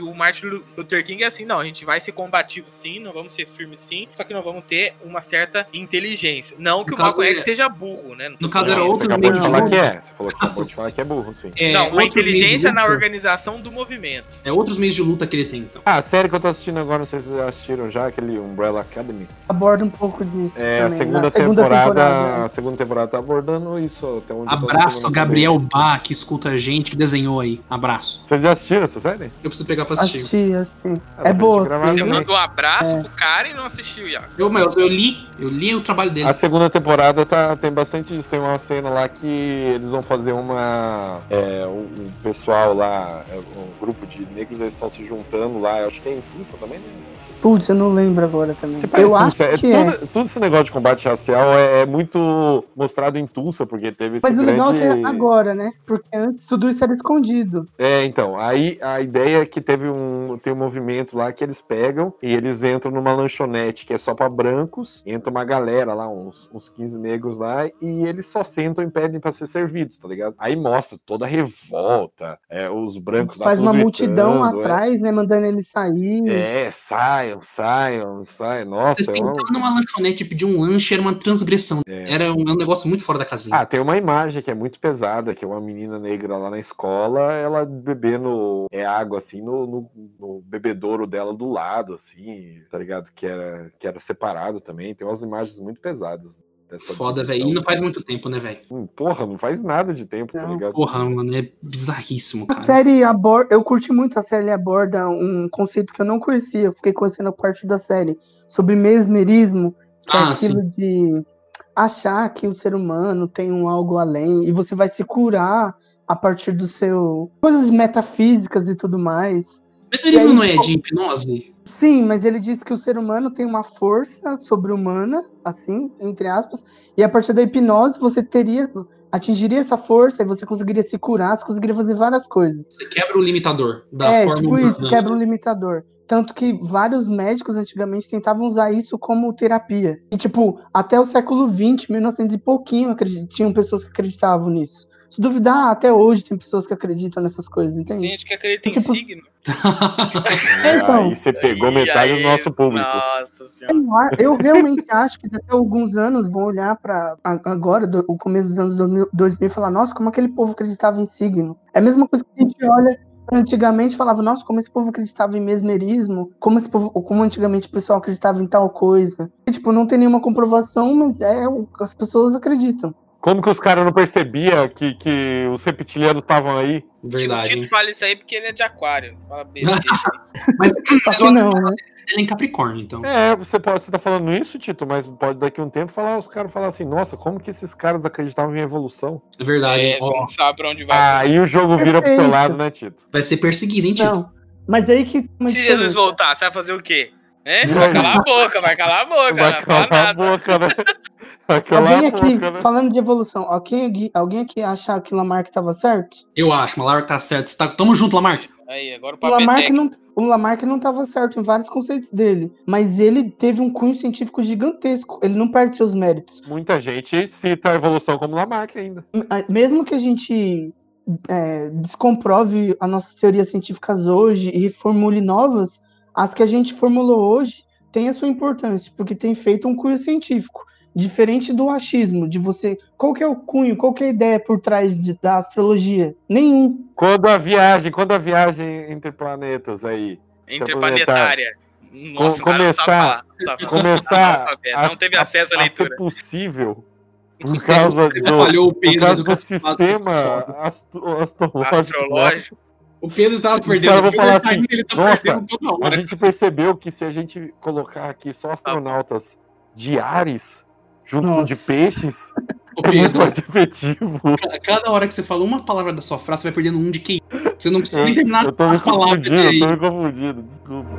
O Martin Luther King é assim, não, a gente vai ser combativo sim, não vamos ser firmes sim, só que não vamos ter uma certa inteligência. Não que No o Malcolm X é- seja burro, né? No caso, era outro Você acabou de meio de falar que luta. é. Você falou que acabou de falar que é burro, sim. É, não, uma inteligência na organização do movimento. É outros meios de luta que ele tem, então. Ah, a série que eu tô assistindo agora, não sei se vocês assistiram já, aquele Umbrella Academy. Aborda um pouco disso. É, a também. segunda, Na temporada, temporada, né? a segunda temporada tá abordando isso até onde Abraço, segunda Gabriel Bá, que escuta a gente, que desenhou aí. Abraço. Vocês já assistiram essa série? Eu preciso pegar pra assistir. Assisti, assisti. Ah, É pra boa. Você mandou um abraço É. pro cara e não assistiu, Iago. Eu, mas eu li, eu li o trabalho dele. A segunda temporada tá, tem bastante isso. Tem uma cena lá que eles vão fazer uma. É, um, um pessoal lá, é, um grupo de negros, eles estão se juntando lá. Eu acho que é em Tulsa também, né? Putz, eu não lembro agora também. Você Eu acho é, que é. tudo, tudo esse negócio de combate racial é, é muito mostrado em Tulsa, porque teve esse Mas o grande... legal é que é agora, né? Porque antes tudo isso era escondido. É, então, aí a ideia é que teve um, tem um movimento lá que eles pegam e eles entram numa lanchonete que é só pra brancos, entra uma galera lá, uns, uns 15 negros lá, e eles só sentam e pedem pra ser servidos, tá ligado? Aí mostra toda a revolta, é, os brancos lá Faz uma multidão é. atrás, né? Mandando ele sair. É, saiam, saiam, saiam, nossa. Você é um- sentar numa lanchonete pedir um lanche era uma transgressão. É. Era um, é um negócio muito fora da casinha. Ah, tem uma imagem que é muito pesada, que é uma menina negra lá na escola, ela bebendo é, água assim no, no- no bebedouro dela do lado, assim, tá ligado? Que era, que era separado também. Tem umas imagens muito pesadas. Dessa Foda, velho. E não faz muito tempo, né, velho? Hum, Porra, não faz nada de tempo, tá Não, ligado? Porra, mano, é bizarríssimo, A cara. série aborda. Eu curti muito a série aborda um conceito que eu não conhecia. Eu fiquei conhecendo a parte da série sobre mesmerismo, que é Ah, aquilo de achar que o ser humano tem um algo além e você vai se curar a partir do seu coisas metafísicas e tudo mais. Mas mesmo E aí, não é de hipnose? Sim, mas ele diz que o ser humano tem uma força sobre-humana, assim, entre aspas, e a partir da hipnose você teria atingiria essa força e você conseguiria se curar, você conseguiria fazer várias coisas. Você quebra o limitador da é, forma tipo isso, humana. quebra um limitador. Tanto que vários médicos antigamente tentavam usar isso como terapia. E, tipo, até o século XX, 1900 e pouquinho, acredi- tinham pessoas que acreditavam nisso. Se duvidar, até hoje tem pessoas que acreditam nessas coisas, Tem entende? gente que acredita em Tipo- signo. É, então. Aí você pegou metade aí, do nosso público. Nossa senhora. Eu a- Eu realmente acho que daqui a alguns anos vão olhar para agora, do- o começo dos anos 2000, 2000 e falar: nossa, como aquele povo acreditava em signo. É a mesma coisa que a gente olha antigamente e falava: nossa, como esse povo acreditava em mesmerismo, como, esse povo, como antigamente o pessoal acreditava em tal coisa. E, tipo, não tem nenhuma comprovação, mas é o que as pessoas acreditam. Como que os caras não percebiam que, que os reptilianos estavam aí? O Verdade. Tito fala isso aí porque ele é de aquário. Fala. Mas, Só que o não, Oscar, né? ele é em Capricórnio, então. É, você pode você tá falando isso, Tito, mas pode daqui a um tempo falar, os caras falar assim, nossa, como que esses caras acreditavam em evolução? É verdade. É, Ó, não sabe pra onde vai. Aí o jogo vira pro seu Perfeito. lado, né, Tito? vai ser perseguido, hein, Tito? Não. Mas aí que. Se Jesus voltar, você vai fazer o quê? É? Vai calar a boca, vai calar a boca. Vai calar a boca, né? Calar Alguém a aqui, boca, né? falando de evolução, alguém, alguém aqui achar que Lamarck tava certo? Eu acho, Malark tá certo. Tá... Tamo junto, Lamarck. Aí, agora o O Lamarck, papel não, o Lamarck não estava certo em vários conceitos dele, mas ele teve um cunho científico gigantesco. Ele não perde seus méritos. Muita gente cita a evolução como Lamarck ainda. Mesmo que a gente é, descomprove as nossas teorias científicas hoje e formule novas, as que a gente formulou hoje têm a sua importância, porque tem feito um cunho científico. Diferente do achismo, de você. Qual que é o cunho, qual que é a ideia por trás de- da astrologia? Nenhum. Quando a viagem, quando a viagem entre planetas aí interplanetária. Nossa, o cara não sabe começar- começar a, não teve acesso à a ser leitura. possível O por sistema- causa do, falhou o por Pedro causa do do sistema astro- astrológico. Astrológico. O Pedro tava Os perdendo. Pedro falar assim, ele tá "Nossa, perdendo toda A gente percebeu que se a gente colocar aqui só astronautas de Ares junto com de Nossa. peixes, é muito mais efetivo. cada hora que você fala uma palavra da sua frase, você vai perdendo um de QI. Você não conseguiu nem terminar Eu tô as palavras confundindo, aí. eu tô me confundindo, desculpa.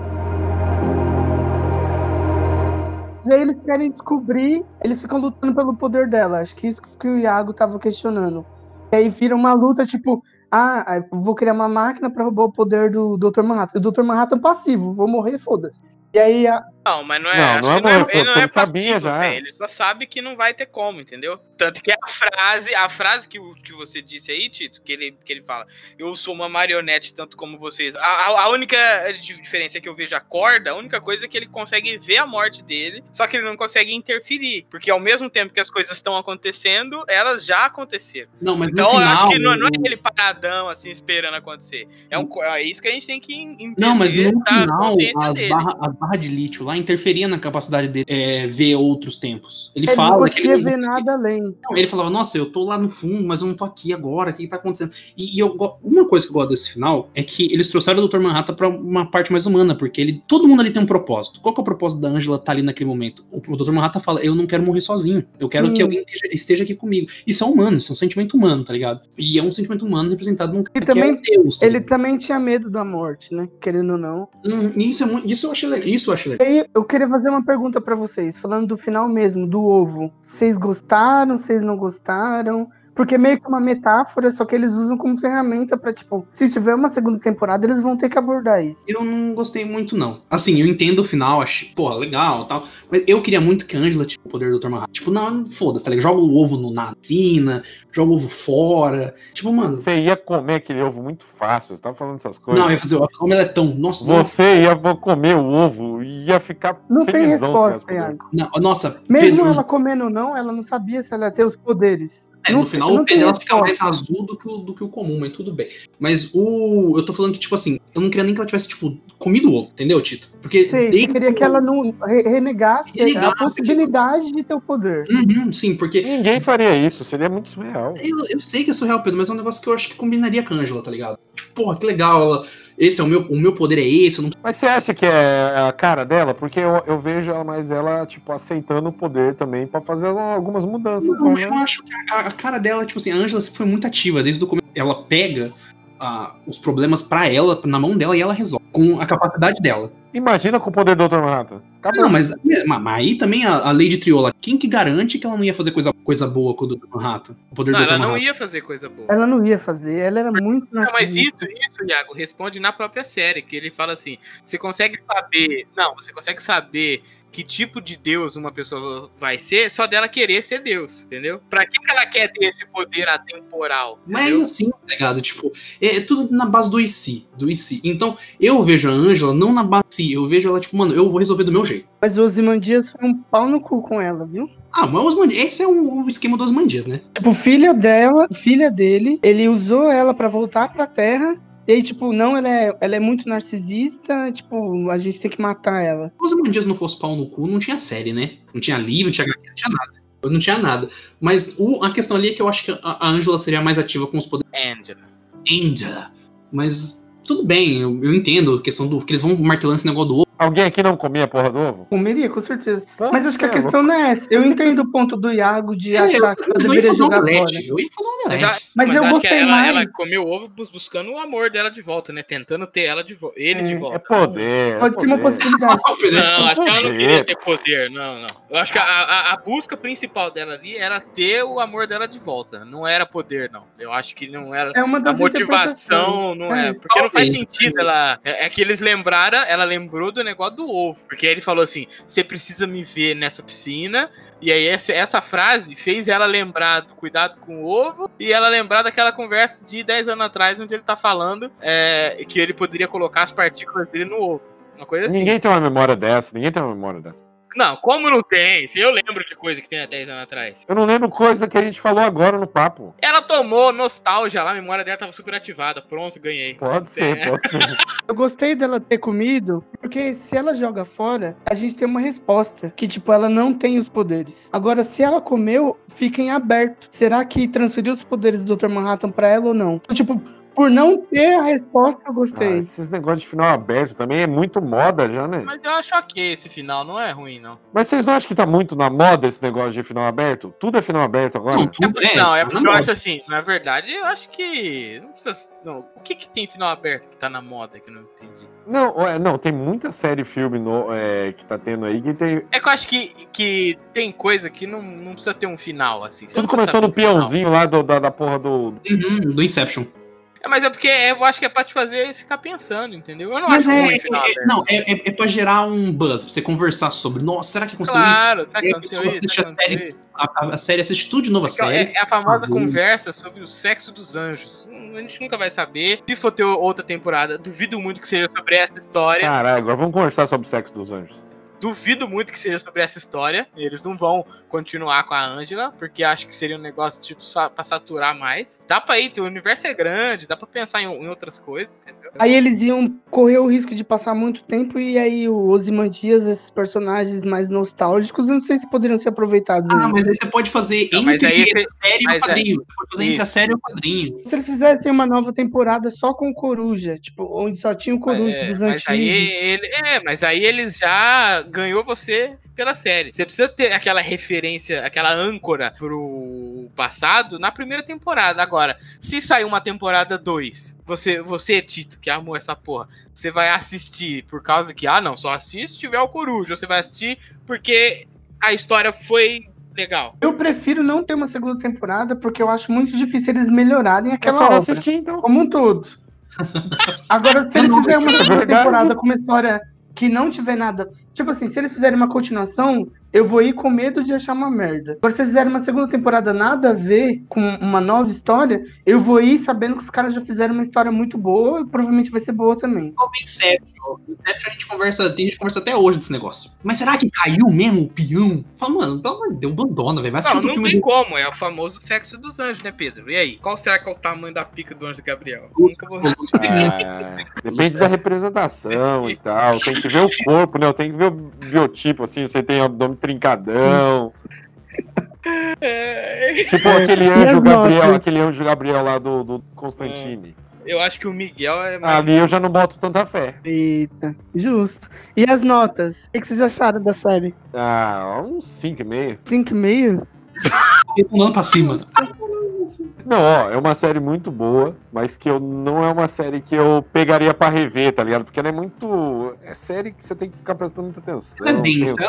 E aí eles querem descobrir, eles ficam lutando pelo poder dela. Acho que isso que o Iago tava questionando. E aí vira uma luta, tipo, ah, eu vou criar uma máquina pra roubar o poder do Dr. Manhattan. O Dr. Manhattan é passivo, vou morrer, foda-se. E aí a- Não, mas não é. Não, não é que não é, ele não ele é sabia passivo, já. velho, Ele só sabe que não vai ter como, entendeu? Tanto que a frase, a frase que, que você disse aí, Tito, que ele, que ele fala, eu sou uma marionete tanto como vocês. A, a- a única di- diferença é que eu vejo a corda, a única coisa é que ele consegue ver a morte dele, só que ele não consegue interferir. Porque ao mesmo tempo que as coisas estão acontecendo, elas já aconteceram. Não, mas Então no eu final. acho que não, não é o- ele paradão, assim, esperando acontecer. É, um, é isso que a gente tem que entender. Não, mas no final, consciência as dele. barras as barra de lítio lá interferiam na capacidade dele é, ver outros tempos. Ele, ele não fala que ele conseguia não ver nada além. Não, ele falava, nossa, eu tô lá no fundo, mas eu não tô aqui agora, o que, que tá acontecendo? E, e eu, uma coisa que eu gosto desse final é que eles trouxeram o Dr. Manhattan pra uma parte mais humana, porque ele, todo mundo ali tem um propósito. Qual que é o propósito da Angela tá ali naquele momento? O, o Dr. Manhattan fala, eu não quero morrer sozinho, eu quero Sim. que alguém esteja, esteja aqui comigo. Isso é humano, isso é um sentimento humano, tá ligado? E é um sentimento humano representado num cara que também é um Deus. tá Ele também tinha medo da morte, né? Querendo ou não. Hum, isso, é isso eu achei legal. Isso eu achei legal. E aí, eu queria fazer uma pergunta pra vocês, falando do final mesmo, do ovo. Vocês gostaram? Vocês não gostaram? Porque é meio que uma metáfora, só que eles usam como ferramenta pra, tipo, se tiver uma segunda temporada, eles vão ter que abordar isso. Eu não gostei muito, não. Assim, eu entendo o final, achei, porra, legal tal. Mas eu queria muito que a Angela tivesse o poder do Dr. Manhattan. Tipo, não, foda-se, tá ligado? Joga o ovo no, na piscina, joga o ovo fora. Tipo, mano. Você ia comer aquele ovo muito fácil, você tava falando essas coisas. Não, ia fazer o omeletão. Nossa, nossa. Você ia comer o ovo e ia ficar Não tem resposta. Iago. Não, nossa, Mesmo Pedro, ela comendo ou não, ela não sabia se ela ia ter os poderes. É, Não no final o dela fica mais azul do que, o, do que o comum, mas tudo bem. Mas o. Eu tô falando que, tipo assim, eu não queria nem que ela tivesse, tipo, comido o ovo, entendeu, Tito? Porque. Sim, desde queria que ela não re- renegasse Renegasse, a possibilidade de ter o poder. Uhum, sim, porque. Ninguém faria isso, seria muito surreal. Eu, eu sei que é surreal, Pedro, mas é um negócio que eu acho que combinaria com a Angela, tá ligado? Tipo, porra, que legal, ela. Esse é o meu, o meu poder é esse, não Mas você acha que é a cara dela? Porque eu, eu vejo ela mais ela, tipo, aceitando o poder também pra fazer algumas mudanças. Não, né? eu acho que a, a cara dela, tipo assim, a Angela foi muito ativa desde o começo. Ela pega ah, os problemas pra ela, na mão dela, e ela resolve. Com a capacidade dela. Imagina com o poder do Dr. Manhattan. Acabou. Não, mas, mas, aí também a, a lei de Triola, quem que garante que ela não ia fazer coisa, coisa boa com o Dr. Manhattan? O poder Não, do Dr. ela não Manhattan. ia fazer coisa boa. Ela não ia fazer, ela era muito Não, mas isso, isso, Iago, responde na própria série, que ele fala assim: você consegue saber. Não, você consegue saber que tipo de Deus uma pessoa vai ser só dela querer ser Deus, entendeu? Pra que, que ela quer ter esse poder atemporal? Mas entendeu? Mas o Ozymandias foi um pau no cu com ela, viu? Ah, mas os Osmandias, esse é o, o esquema dos Osmandias, né? Tipo, filha dela, filha dele, ele usou ela pra voltar pra Terra. E aí, tipo, não, ela é, ela é muito narcisista, tipo, a gente tem que matar ela. Se os Osmandias não fosse pau no cu, não tinha série, né? Não tinha livro, não tinha não tinha nada. Não tinha nada. Mas o- a questão ali é que eu acho que a, a Angela seria mais ativa com os poderes. Angela. Angela. Mas tudo bem, eu, eu entendo a questão do. que eles vão martelando esse negócio do ovo. Alguém aqui não comia a porra do ovo? Comeria, com certeza. Pode Mas acho que a ser, questão não é essa. Eu entendo o ponto do Iago de É, achar que ela eu, eu ia deveria um jogar fora. Eu ia fazer um Mas, omelete. ela- Mas eu gostei ela, mais. ela comeu o ovo bus- buscando o amor dela de volta, né? Tentando ter ela de volta. Ele de É, volta. É poder. é Pode ser uma poder. possibilidade. Não, acho que ela não Poder. queria ter poder, não, não. Eu acho que a, a, a busca principal dela ali era ter o amor dela de volta. Não era poder, não. Eu acho que não era. É uma A das motivação não é. É, Porque não faz talvez. sentido ela. É, é que eles lembraram, ela lembrou do negócio do ovo. Porque aí ele falou assim: você precisa me ver nessa piscina. E aí essa, essa frase fez ela lembrar do cuidado com o ovo. E ela lembrar daquela conversa de 10 anos atrás, onde ele tá falando é, que ele poderia colocar as partículas dele no ovo. Uma coisa assim. Ninguém tem uma memória dessa, ninguém tem uma memória dessa. Não, como não tem? Se eu lembro de coisa que tem há 10 anos atrás. Eu não lembro coisa que a gente falou agora no papo. Ela tomou nostalgia lá, a memória dela tava super ativada. Pronto, ganhei. Pode ser, É. pode ser. Eu gostei dela ter comido, porque se ela joga fora, a gente tem uma resposta. Que, tipo, ela não tem os poderes. Agora, se ela comeu, fica em aberto. Será que transferiu os poderes do Dr. Manhattan pra ela ou não? Tipo, por não ter a resposta, eu Ah, gostei. esses negócios de final aberto também é muito moda já, né? Mas eu acho ok esse final, não é ruim, não. Mas vocês não acham que tá muito na moda esse negócio de final aberto? Tudo é final aberto agora? Não, É tudo porque- é. não, é porque na eu acho assim, na verdade, eu acho que. Não precisa. Não. O que, que tem final aberto que tá na moda que eu não entendi? Não, é, não, tem muita série e filme no- é, que tá tendo aí que tem. É que eu acho que, que tem coisa que não, não precisa ter um final, assim. Você Tudo começou no peãozinho lá do- da, da porra do. Uhum, do Inception. É, mas é porque eu acho que é pra te fazer ficar pensando, entendeu? Eu não Mas acho é, ruim é- final é- aberto. não, é, é, é pra gerar um buzz, pra você conversar sobre. Nossa, será que aconteceu Claro, isso? será que aconteceu isso? assiste a série, a, a- série assiste tudo de novo a série. É, é a famosa Uhum. conversa sobre o sexo dos anjos. Hum, A gente nunca vai saber. Se for ter outra temporada, duvido muito que seja sobre essa história. Caralho, agora vamos conversar sobre o sexo dos anjos. Duvido muito que seja sobre essa história. Eles não vão continuar com a Angela, porque acho que seria um negócio tipo pra saturar mais. Dá pra ir, o universo é grande, dá pra pensar em, em outras coisas, entendeu? Aí eles iam correr o risco de passar muito tempo e aí o Ozymandias, esses personagens mais nostálgicos, eu não sei se poderiam ser aproveitados. Ah, ainda. mas aí você pode fazer Não, entre aí a série e o é- quadrinho. Você pode fazer entre a Isso. série e o quadrinho. Se eles fizessem uma nova temporada só com Coruja, tipo, onde só tinha o Coruja É, dos mas antigos. aí ele, é, mas aí eles já ganhou você pela série. Você precisa ter aquela referência, aquela âncora pro passado na primeira temporada. Agora, se sair uma temporada 2, você, você, Tito, que amou essa porra, você vai assistir por causa que, ah, não, só assiste se tiver o Coruja. Você vai assistir porque a história foi legal. Eu prefiro não ter uma segunda temporada porque eu acho muito difícil eles melhorarem É aquela obra. assistir, então. Como um todo. Agora, se eles fizerem uma é segunda temporada com uma história que não tiver nada. Tipo assim, se eles fizerem uma continuação, eu vou ir com medo de achar uma merda. Agora, se eles fizerem uma segunda temporada nada a ver com uma nova história, eu vou ir sabendo que os caras já fizeram uma história muito boa e provavelmente vai ser boa também. O Inception. Inception a gente conversa, tem gente conversa até hoje desse negócio. Mas será que caiu mesmo o peão? Fala, mano, pelo amor de Deus, abandona, velho. Vai assistir Não, não filme tem de como. É o famoso sexo dos anjos, né, Pedro? E aí? Qual será que é o tamanho da pica do anjo Gabriel? Nunca vou. Ah, depende da representação e tal. Tem que ver o corpo, né? Tem que ver o biotipo, assim. Você tem abdômen trincadão. Tipo aquele E as anjo Gabriel, aquele anjo Gabriel lá do, do Constantine. Eu acho que o Miguel é mais. Ali eu já não boto tanta fé. Eita, justo. E as notas? O que que vocês acharam da série? Ah, uns 5,5. 5,5? Andando pra cima. Não, ó, é uma série muito boa, mas que eu não é uma série que eu pegaria pra rever, tá ligado? Porque ela é muito. É série que você tem que ficar prestando muita atenção. É densa.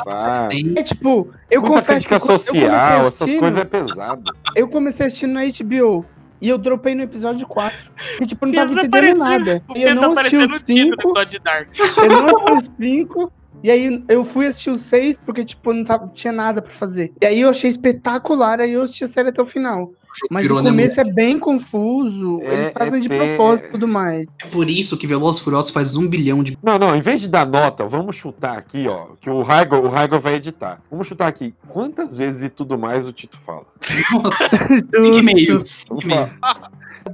É tipo, eu Muita confesso crítica que eu social, essas coisas é pesado. Eu comecei assistindo na HBO. E eu dropei no episódio 4. E tipo, eu não tava tá entendendo nada. E eu Pedro não tá assisti o o Tito no 5. episódio de Dark. Eu não assisti o 5. E aí eu fui assistir o 6 porque, tipo, não tava, tinha nada pra fazer. E aí eu achei espetacular, aí eu assisti a série até o final. Mas o né, começo é bem confuso. É- eles fazem é de propósito e tudo mais. É por isso que Velozes e Furiosos faz um bilhão de. Não, não, em vez de dar nota, vamos chutar aqui, ó. Que o Raigo, o Raigo vai editar. Vamos chutar aqui. Quantas vezes e tudo mais o Tito fala? 5,5. 5,5.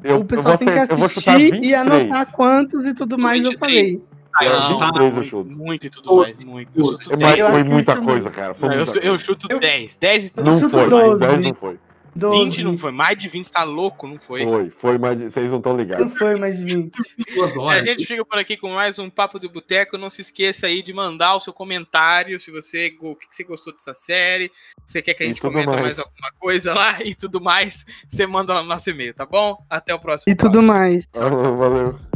Eu, o pessoal eu vou tem que eu assistir 23. e anotar quantos e tudo mais eu 23. falei. Não, tá. 23 eu chuto. Muito e tudo mais, muito. Eu Mas 10. eu foi muita coisa, cara. Foi Não, eu, muita eu coisa. chuto Eu- 10. 10 e tudo Não foi, 12. 10 não foi. 20 não 12. foi. Mais de 20 tá louco, não foi? Foi, foi, mas vocês não estão ligados. Não foi mais de 20. Duas E a gente fica por aqui com mais um Papo do Boteco. Não se esqueça aí de mandar o seu comentário se você o que que você gostou dessa série. Se você quer que a gente comente mais. mais. alguma coisa lá e tudo mais, você manda lá no nosso e-mail, tá bom? Até o próximo. E tudo mais. Valeu. valeu.